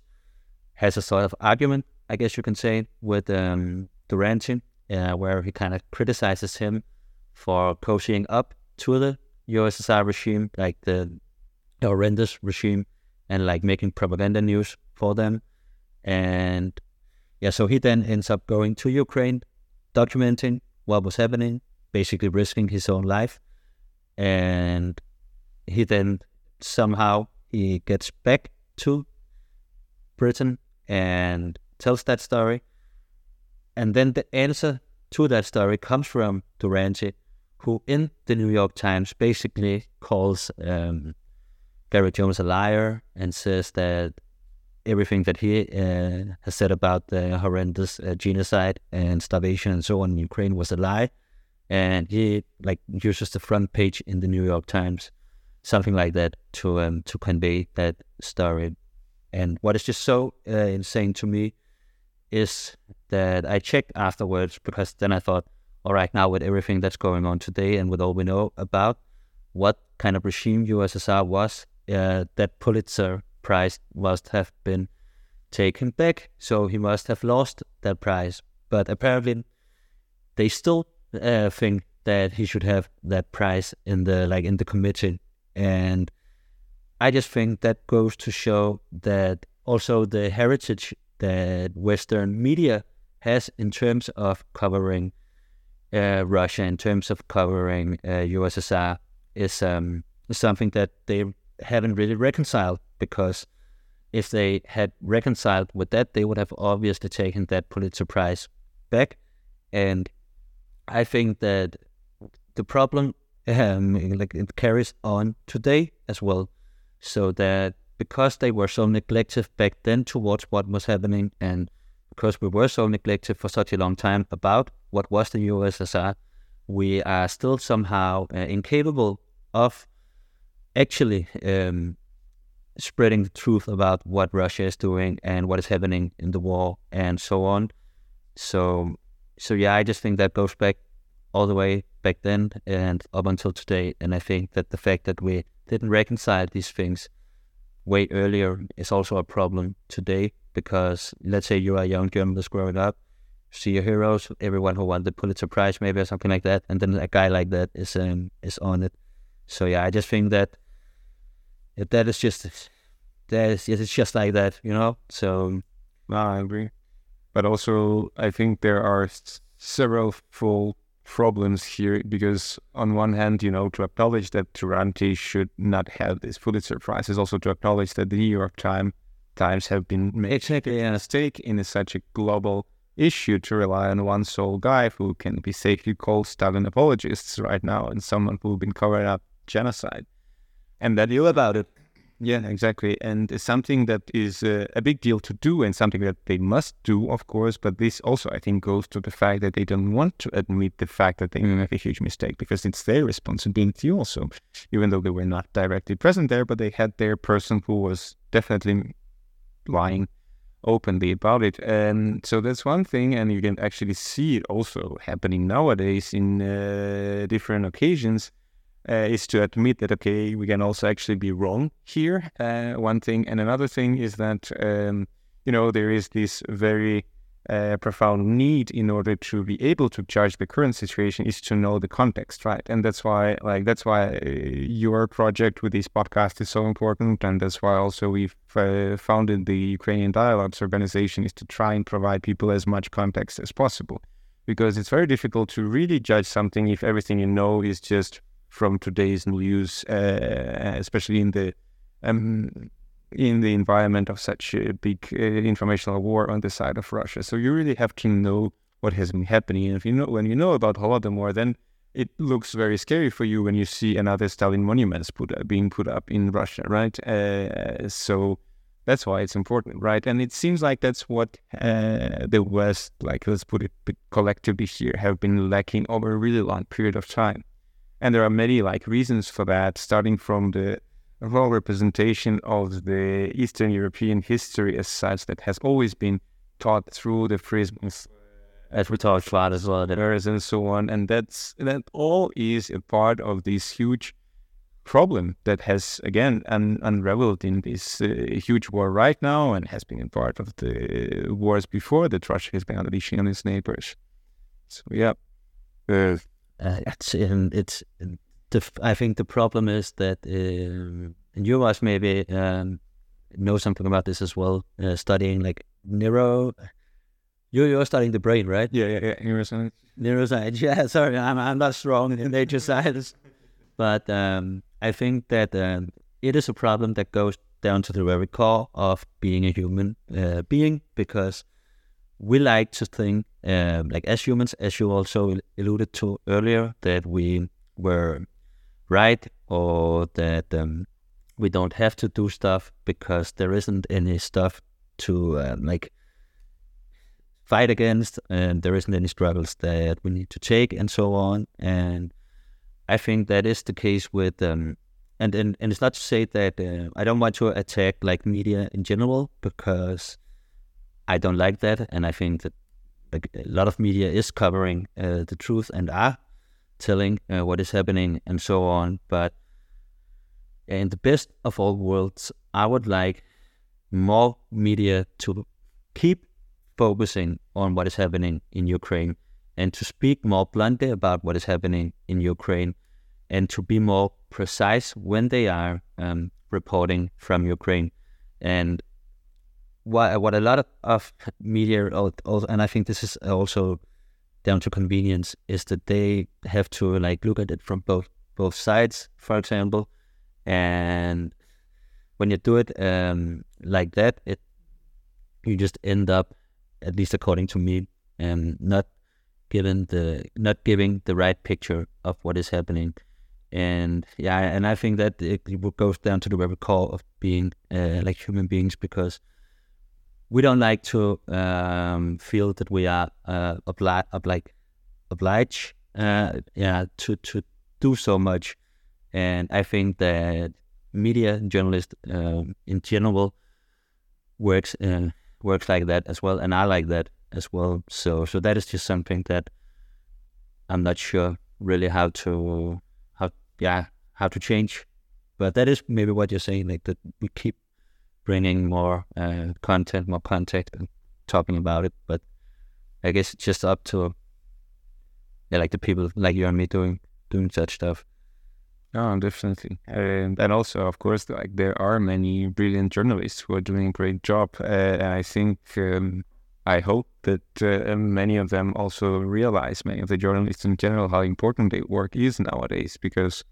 has a sort of argument, I guess you can say, with um, uh, where he kind of criticizes him for cozying up to the USSR regime, like the horrendous regime, and like making propaganda news for them. And yeah, so he then ends up going to Ukraine, documenting what was happening, basically risking his own life. And he then somehow he gets back to Britain and tells that story. And then the answer to that story comes from Duranty, who in the New York Times basically calls um, Gareth Jones a liar and says that everything that he uh, has said about the horrendous uh, genocide and starvation and so on in Ukraine was a lie. And he like uses the front page in the New York Times, something like that, to um, to convey that story. And what is just so uh, insane to me is that I checked afterwards because then I thought, all right, now with everything that's going on today and with all we know about what kind of regime USSR was, uh, that Pulitzer Prize must have been taken back. So he must have lost that prize. But apparently, they still uh, think that he should have that prize in the like in the committee, and I just think that goes to show that also the heritage that Western media has in terms of covering uh, Russia, in terms of covering uh, USSR, is um, something that they haven't really reconciled because if they had reconciled with that, they would have obviously taken that Pulitzer Prize back. And I think that the problem um, like it carries on today as well so that because they were so neglected back then towards what was happening, and because we were so neglected for such a long time about what was the USSR, we are still somehow uh, incapable of actually um, spreading the truth about what Russia is doing and what is happening in the war and so on. So, so yeah, I just think that goes back all the way back then and up until today. And I think that the fact that we didn't reconcile these things way earlier is also a problem today because let's say you are a young journalist growing up, see your heroes, everyone who won the Pulitzer Prize maybe or something like that, and then a guy like that is um, is on it. So yeah, I just think that that is just that is it's just like that, you know. So no, I agree, but also I think there are several full problems here because on one hand, you know, to acknowledge that Duranty should not have this Pulitzer Prize is also to acknowledge that the New York Times Times have been making a mistake in such a global issue to rely on one sole guy who can be safely called Stalin apologists right now and someone who's been covering up genocide. And that you about it. Yeah, exactly. And it's something that is uh, a big deal to do and something that they must do, of course. But this also, I think, goes to the fact that they don't want to admit the fact that they made a huge mistake because it's their responsibility also, even though they were not directly present there, but they had their person who was definitely lying openly about it. And so that's one thing. And you can actually see it also happening nowadays in uh, different occasions uh, is to admit that okay, we can also actually be wrong here. Uh, one thing, and another thing is that um, you know there is this very uh, profound need in order to be able to judge the current situation is to know the context, right? And that's why, like, that's why uh, your project with this podcast is so important, and that's why also we've uh, founded the Ukrainian Dialogues organization is to try and provide people as much context as possible, because it's very difficult to really judge something if everything you know is just from today's news, uh, especially in the um, in the environment of such a big uh, informational war on the side of Russia. So you really have to know what has been happening. And if you know when you know about Holodomor, then it looks very scary for you when you see another Stalin monuments put uh, being put up in Russia, right? Uh, so that's why it's important, right? And it seems like that's what uh, the West, like let's put it collectively here, have been lacking over a really long period of time. And there are many like reasons for that, starting from the raw representation of the Eastern European history as such that has always been taught through the prisms as we talked about as well, that and so on, and that's that all is a part of this huge problem that has again un- unraveled in this uh, huge war right now and has been a part of the wars before that Russia has been unleashing on its neighbors. So yeah, uh, uh, it's um, it's the I think the problem is that um, and you must maybe um, know something about this as well, uh, studying like neuro. You you're studying the brain, right? Yeah, yeah, yeah. Neuroscience. Neuroscience. Yeah. Sorry, I'm I'm not strong in nature science, but um, I think that um, it is a problem that goes down to the very core of being a human uh, being because we like to think, um, like as humans, as you also alluded to earlier, that we were right or that um, we don't have to do stuff because there isn't any stuff to uh, like fight against and there isn't any struggles that we need to take and so on. And i think that is the case with um and and, and it's not to say that uh, i don't want to attack like media in general because i don't like that and i think that a lot of media is covering uh, the truth and are telling uh, what is happening and so on but in the best of all worlds, I would like more media to keep focusing on what is happening in Ukraine and to speak more bluntly about what is happening in Ukraine and to be more precise when they are um, reporting from Ukraine. And what, what a lot of, of media, and I think this is also down to convenience, is that they have to like look at it from both both sides. For example, and when you do it um, like that, it you just end up, at least according to me, um, not given the not giving the right picture of what is happening. And yeah, and I think that it, it goes down to the very core of being uh, like human beings because we don't like to um, feel that we are uh, obli- obli- obliged, uh, yeah, to to do so much and I think that media journalists uh, in general works uh, works like that as well, and I like that as well. So so that is just something that I'm not sure really how to how yeah how to change, but that is maybe what you're saying, like that we keep bringing more uh, content, more context, and talking about it. But I guess it's just up to yeah, like the people like you and me doing doing such stuff. Oh, definitely. And, and also, of course, like there are many brilliant journalists who are doing a great job. Uh, I think, um, I hope that uh, many of them also realize, many of the journalists in general, how important their work is nowadays. Because,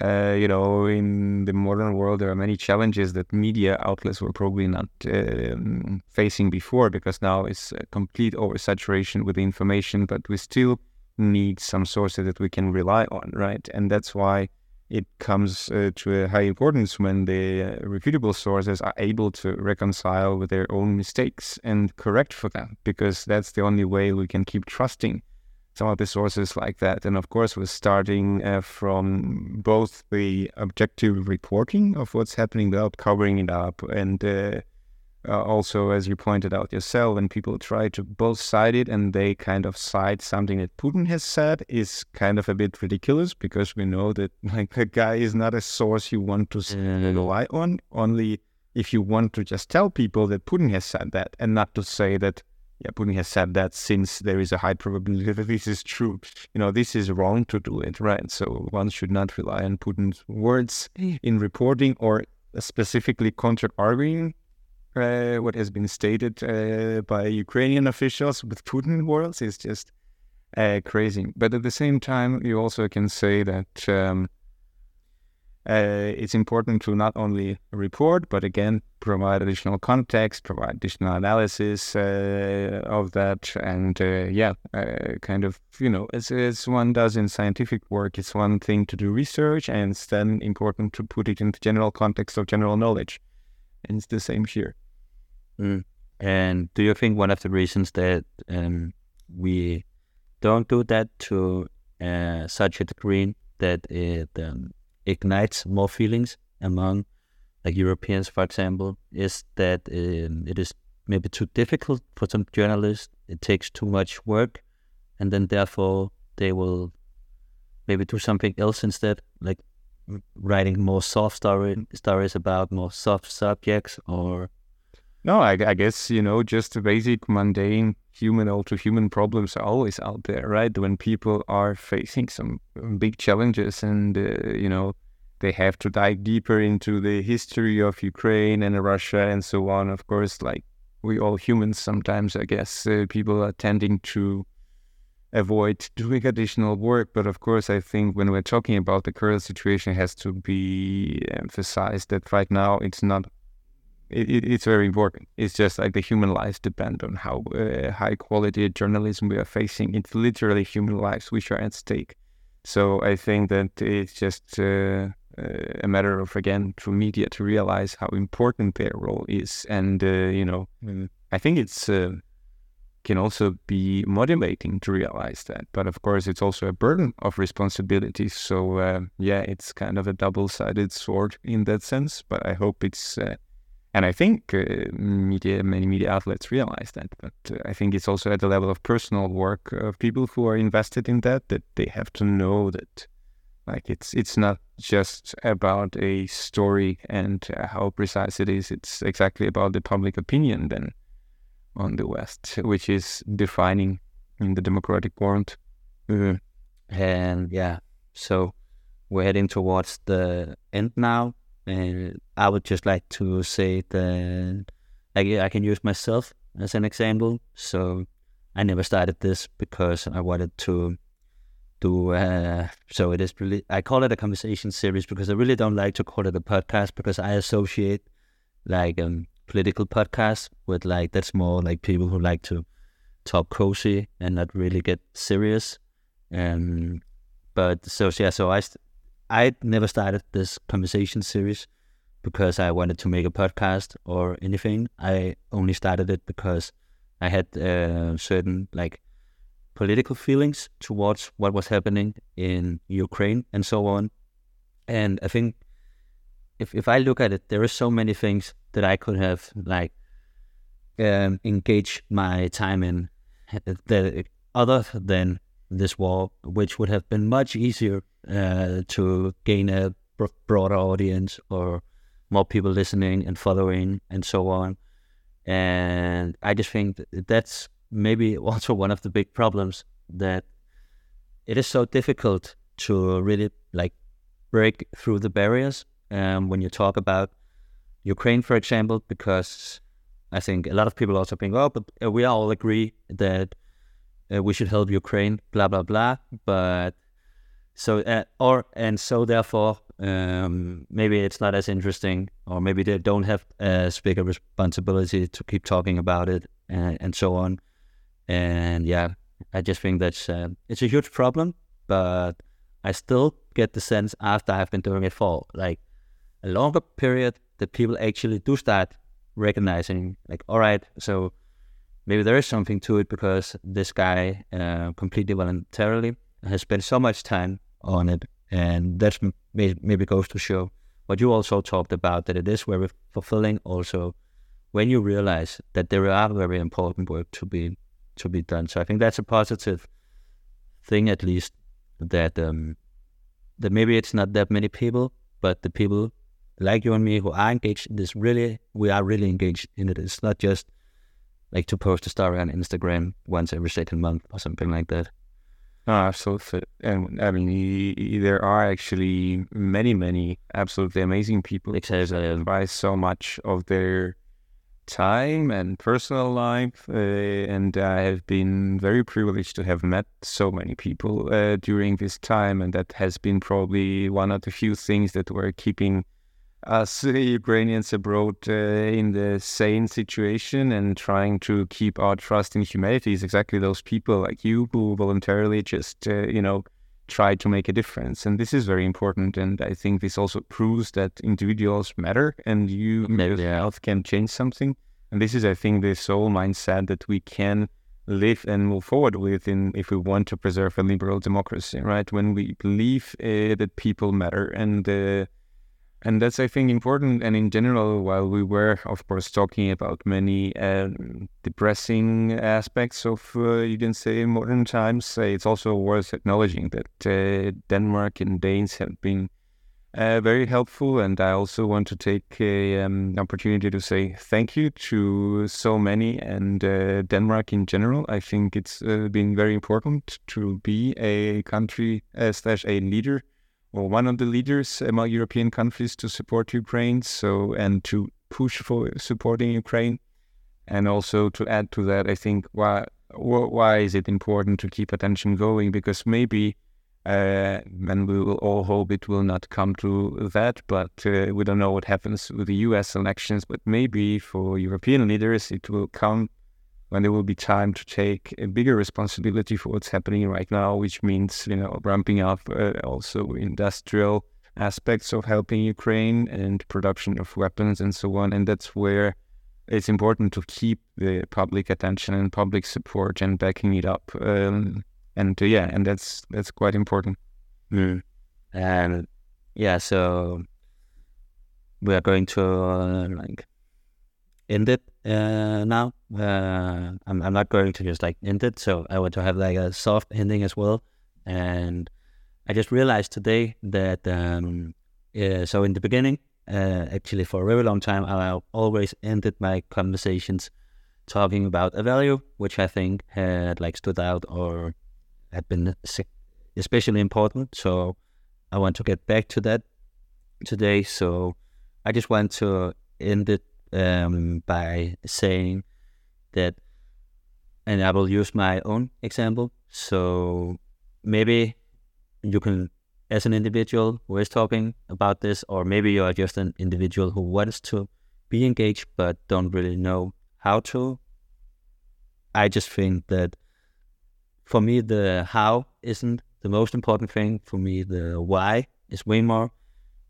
uh, you know, in the modern world, there are many challenges that media outlets were probably not um, facing before, because now it's a complete oversaturation with information, but we still need some sources that we can rely on, right? And that's why it comes uh, to a high importance when the uh, reputable sources are able to reconcile with their own mistakes and correct for them, because that's the only way we can keep trusting some of the sources like that. And of course, we're starting uh, from both the objective reporting of what's happening without covering it up and uh, uh, also, as you pointed out yourself, when people try to both side it and they kind of cite something that Putin has said is kind of a bit ridiculous because we know that like the guy is not a source you want to rely on. Only if you want to just tell people that Putin has said that and not to say that yeah, Putin has said that since there is a high probability that this is true. You know, this is wrong to do it, right? So one should not rely on Putin's words in reporting or specifically counter-arguing uh, what has been stated uh, by Ukrainian officials with Putin words is just uh, crazy. But at the same time, you also can say that um, uh, it's important to not only report, but again, provide additional context, provide additional analysis uh, of that. And uh, yeah, kind of, you know, as, as one does in scientific work, it's one thing to do research, and it's then important to put it into general context of general knowledge. And it's the same here. Mm. And do you think one of the reasons that um, we don't do that to uh, such a degree that it um, ignites more feelings among like Europeans, for example, is that um, it is maybe too difficult for some journalists. It takes too much work, and then therefore they will maybe do something else instead, like writing more soft story stories about more soft subjects or no I, I, guess you know just the basic mundane human all to human problems are always out there right when people are facing some big challenges and uh, you know they have to dive deeper into the history of ukraine and russia and so on of course like we all humans sometimes i guess uh, people are tending to avoid doing additional work. But of course, I think when we're talking about the current situation, it has to be emphasized that right now it's not. It, it's very important. It's just like the human lives depend on how uh, high quality journalism we are facing. It's literally human lives which are at stake. So I think that it's just uh, a matter of again for media to realize how important their role is, and uh, you know, I think it's uh, can also be motivating to realize that. But of course, it's also a burden of responsibility. So uh, yeah, it's kind of a double-sided sword in that sense. But I hope it's, uh, and I think uh, media, many media outlets realize that. But uh, I think it's also at the level of personal work of people who are invested in that that they have to know that. Like it's it's not just about a story and uh, how precise it is. It's exactly about the public opinion then on the West, which is defining in the democratic world. Mm. And yeah, so we're heading towards the end now. And I would just like to say that I, I can use myself as an example. So I never started this because I wanted to do. Uh, so it is really. I call it a conversation series because I really don't like to call it a podcast because I associate like um political podcast with like that's more like people who like to talk cozy and not really get serious. Um, but so yeah, so I I never started this conversation series because I wanted to make a podcast or anything. I only started it because I had uh, certain like political feelings towards what was happening in Ukraine and so on. And I think if if I look at it, there are so many things that I could have like um, engaged my time in that other than this war, which would have been much easier uh, to gain a broader audience or more people listening and following and so on. And I just think that's maybe also one of the big problems that it is so difficult to really like break through the barriers um, when you talk about Ukraine, for example, because I think a lot of people also think, oh, but uh, we all agree that uh, we should help Ukraine, blah blah blah. But so uh, or and so therefore, um, maybe it's not as interesting, or maybe they don't have as big a responsibility to keep talking about it and, and so on. And yeah, I just think that's uh, it's a huge problem, but I still get the sense after I've been doing it for like a longer period that people actually do start recognizing, like, all right, so maybe there is something to it because this guy uh, completely voluntarily has spent so much time on it. And that's maybe goes to show what you also talked about that it is very fulfilling also when you realize that there are very important work to be to be done. So I think that's a positive thing at least that um, that maybe it's not that many people, but the people like you and me who are engaged in this really we are really engaged in it it's not just like to post a story on instagram once every second month or something like that no, absolutely. And I mean, there are actually many, many absolutely amazing people exactly. that advise so much of their time and personal life. Uh, and I have been very privileged to have met so many people uh, during this time. And that has been probably one of the few things that were keeping us Ukrainians abroad uh, in the same situation and trying to keep our trust in humanity is exactly those people like you who voluntarily just, uh, you know, try to make a difference. And this is very important. And I think this also proves that individuals matter and you yourself can change something. And this is, I think, the sole mindset that we can live and move forward with in if we want to preserve a liberal democracy, right? When we believe uh, that people matter and uh, and that's I think important. And in general, while we were of course talking about many um, depressing aspects of uh, you can say modern times, uh, it's also worth acknowledging that uh, Denmark and Danes have been uh, very helpful. And I also want to take an um, opportunity to say thank you to so many and uh, Denmark in general. I think it's uh, been very important to be a country slash a leader or one of the leaders among European countries to support Ukraine. So and to push for supporting Ukraine, and also to add to that, I think why why is it important to keep attention going? Because maybe, uh, and we will all hope it will not come to that, but uh, we don't know what happens with the U.S. elections. But maybe for European leaders, it will come when there will be time to take a bigger responsibility for what's happening right now, which means you know ramping up uh, also industrial aspects of helping Ukraine and production of weapons and so on. And that's where it's important to keep the public attention and public support and backing it up. Um, and uh, yeah, and that's that's quite important. Mm. And yeah, so we are going to uh, like end it uh, now. Uh, I'm, I'm not going to just like end it, so I want to have like a soft ending as well. And I just realized today that um, yeah, so in the beginning, uh, actually for a very long time, I always ended my conversations talking about a value which I think had like stood out or had been especially important. So I want to get back to that today. So I just want to end it um, by saying that, and I will use my own example. So maybe you can, as an individual who is talking about this, or maybe you are just an individual who wants to be engaged but don't really know how to. I just think that for me, the how isn't the most important thing. For me, the why is way more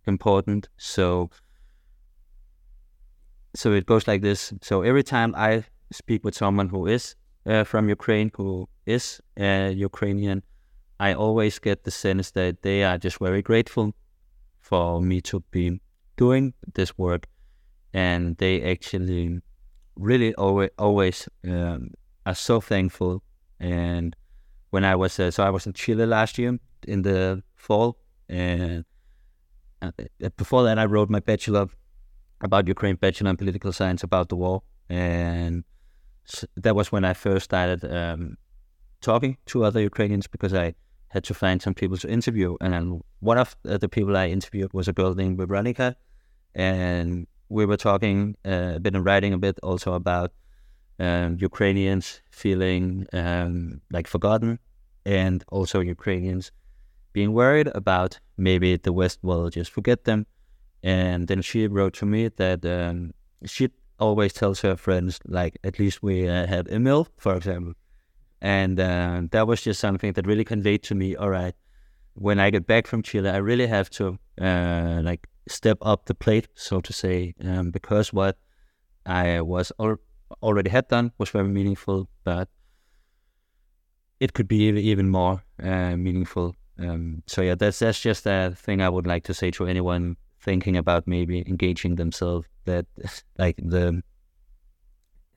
important. So so it goes like this. So every time I speak with someone who is uh, from Ukraine, who is uh, Ukrainian, I always get the sense that they are just very grateful for me to be doing this work, and they actually really always always um, are so thankful. And when I was uh, so I was in Chile last year in the fall, and uh, before that I wrote my bachelor about Ukraine Bachelor in Political Science about the war, and that was when I first started um, talking to other Ukrainians because I had to find some people to interview, and one of the people I interviewed was a girl named Veronica, and we were talking uh, a bit and writing a bit also about um, Ukrainians feeling um, like forgotten, and also Ukrainians being worried about maybe the West will just forget them and then she wrote to me that um, she always tells her friends, like, at least we uh, have Emil, for example. And uh, that was just something that really conveyed to me, all right, when I get back from Chile, I really have to, uh, like, step up the plate, so to say, um, because what I was al- already had done was very meaningful, but it could be even more uh, meaningful. Um, so yeah, that's that's just a thing I would like to say to anyone thinking about maybe engaging themselves that like the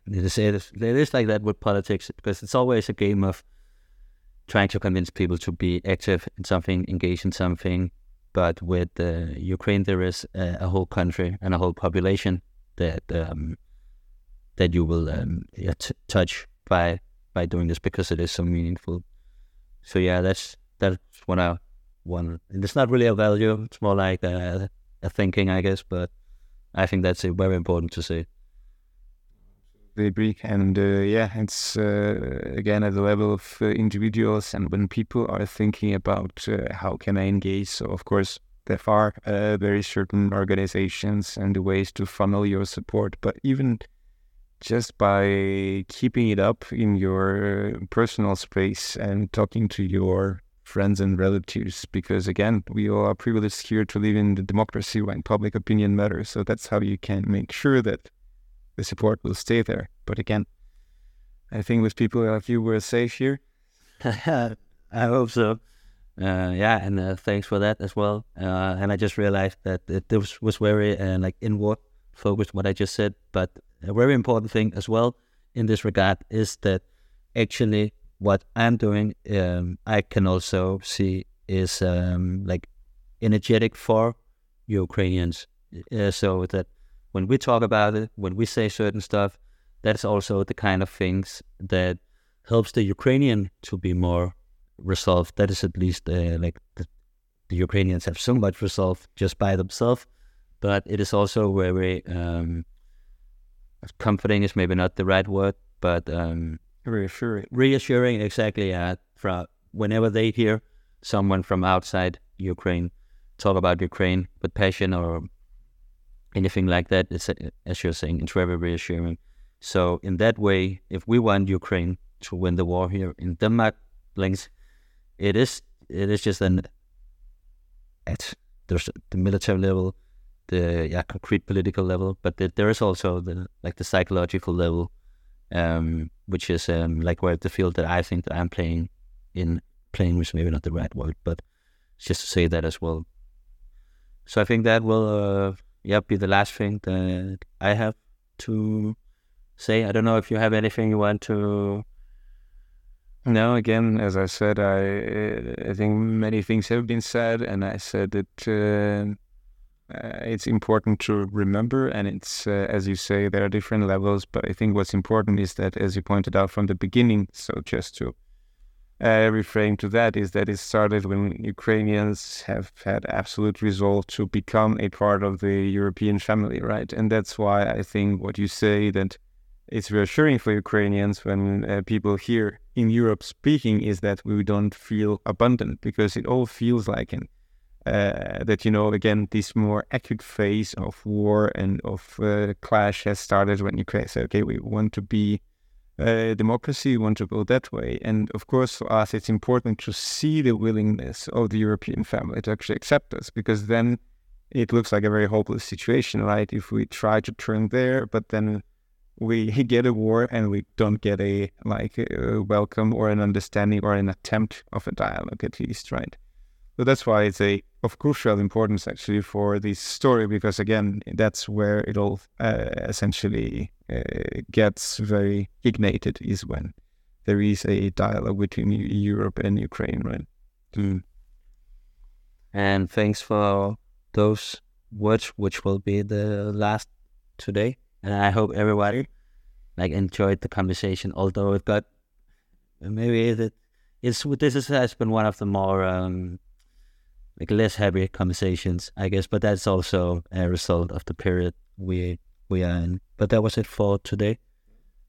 they say it is like that with politics because it's always a game of trying to convince people to be active in something, engage in something. But with uh, Ukraine, there is a, a, whole country and a whole population that um, that you will um, yeah, t- touch by by doing this because it is so meaningful. So yeah, that's that's what I want. It's not really a value; it's more like a, a thinking, I guess. But I think that's very important to say. I agree, and uh, yeah, it's uh, again at the level of uh, individuals, and when people are thinking about uh, how can I engage. So of course there are uh, very certain organizations and ways to funnel your support, but even just by keeping it up in your personal space and talking to your friends and relatives because again we are privileged here to live in the democracy when public opinion matters. So that's how you can make sure that the support will stay there. But again i think with people like you we're safe here. I hope so. Uh, yeah, and uh, thanks for that as well. Uh, and I just realized that it, this was very uh, like inward focused what I just said, but a very important thing as well in this regard is that actually what I'm doing, um, I can also see is um, like energetic for Ukrainians. Uh, so that when we talk about it, when we say certain stuff, that's also the kind of things that helps the Ukrainian to be more resolved. That is at least uh, like the, the, Ukrainians have so much resolve just by themselves, but it is also very um, comforting is maybe not the right word, but um, reassuring. Reassuring, exactly. Uh, yeah, from whenever they hear someone from outside Ukraine talk about Ukraine with passion or anything like that, it's as you're saying, it's very reassuring. So in that way, if we want Ukraine to win the war here in Denmark, links, it is it is just an at there's the military level, the yeah concrete political level, but the, there is also the like the psychological level, um, which is um, like where the field that I think that I'm playing in playing was maybe not the right word, but just to say that as well. So I think that will uh, yeah be the last thing that I have to say. I don't know if you have anything you want to. No, again, as I said, I I think many things have been said, and I said that uh, uh, it's important to remember, and it's uh, as you say, there are different levels. But I think what's important is that, as you pointed out from the beginning, so just to uh, reframe to that is that it started when Ukrainians have had absolute resolve to become a part of the European family, right? And that's why I think what you say that it's reassuring for Ukrainians when uh, people here in Europe speaking is that we don't feel abundant because it all feels like an, uh, that you know again this more acute phase of war and of uh, clash has started when Ukraine said okay we want to be uh, democracy, we want to go that way. And of course, for us, it's important to see the willingness of the European family to actually accept us, because then it looks like a very hopeless situation, right? If we try to turn there, but then we get a war and we don't get a like a welcome or an understanding or an attempt of a dialogue, at least, right? So that's why it's a of crucial importance actually for this story because again that's where it all uh, essentially uh, gets very ignited is when there is a dialogue between Europe and Ukraine, right? Mm. And thanks for those words, which will be the last today. And I hope everybody like enjoyed the conversation, although it got maybe that it's this has been one of the more um, like less heavy conversations, I guess. But that's also a result of the period we we are in. But that was it for today.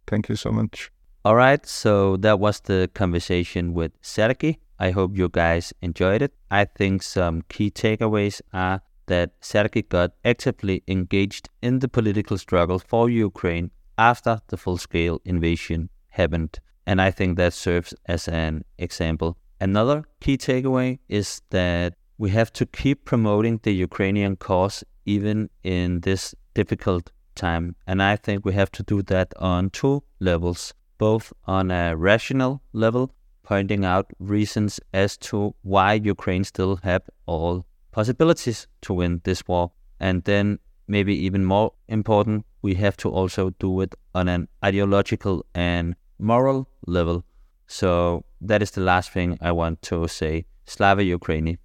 Thank you so much. All right, so that was the conversation with Serhii. I hope you guys enjoyed it. I think some key takeaways are that Serhii got actively engaged in the political struggle for Ukraine after the full scale invasion happened. And I think that serves as an example. Another key takeaway is that we have to keep promoting the Ukrainian cause even in this difficult time. And I think we have to do that on two levels, both on a rational level, pointing out reasons as to why Ukraine still have all possibilities to win this war. And then maybe even more important, we have to also do it on an ideological and moral level. So that is the last thing I want to say. Slava Ukraini.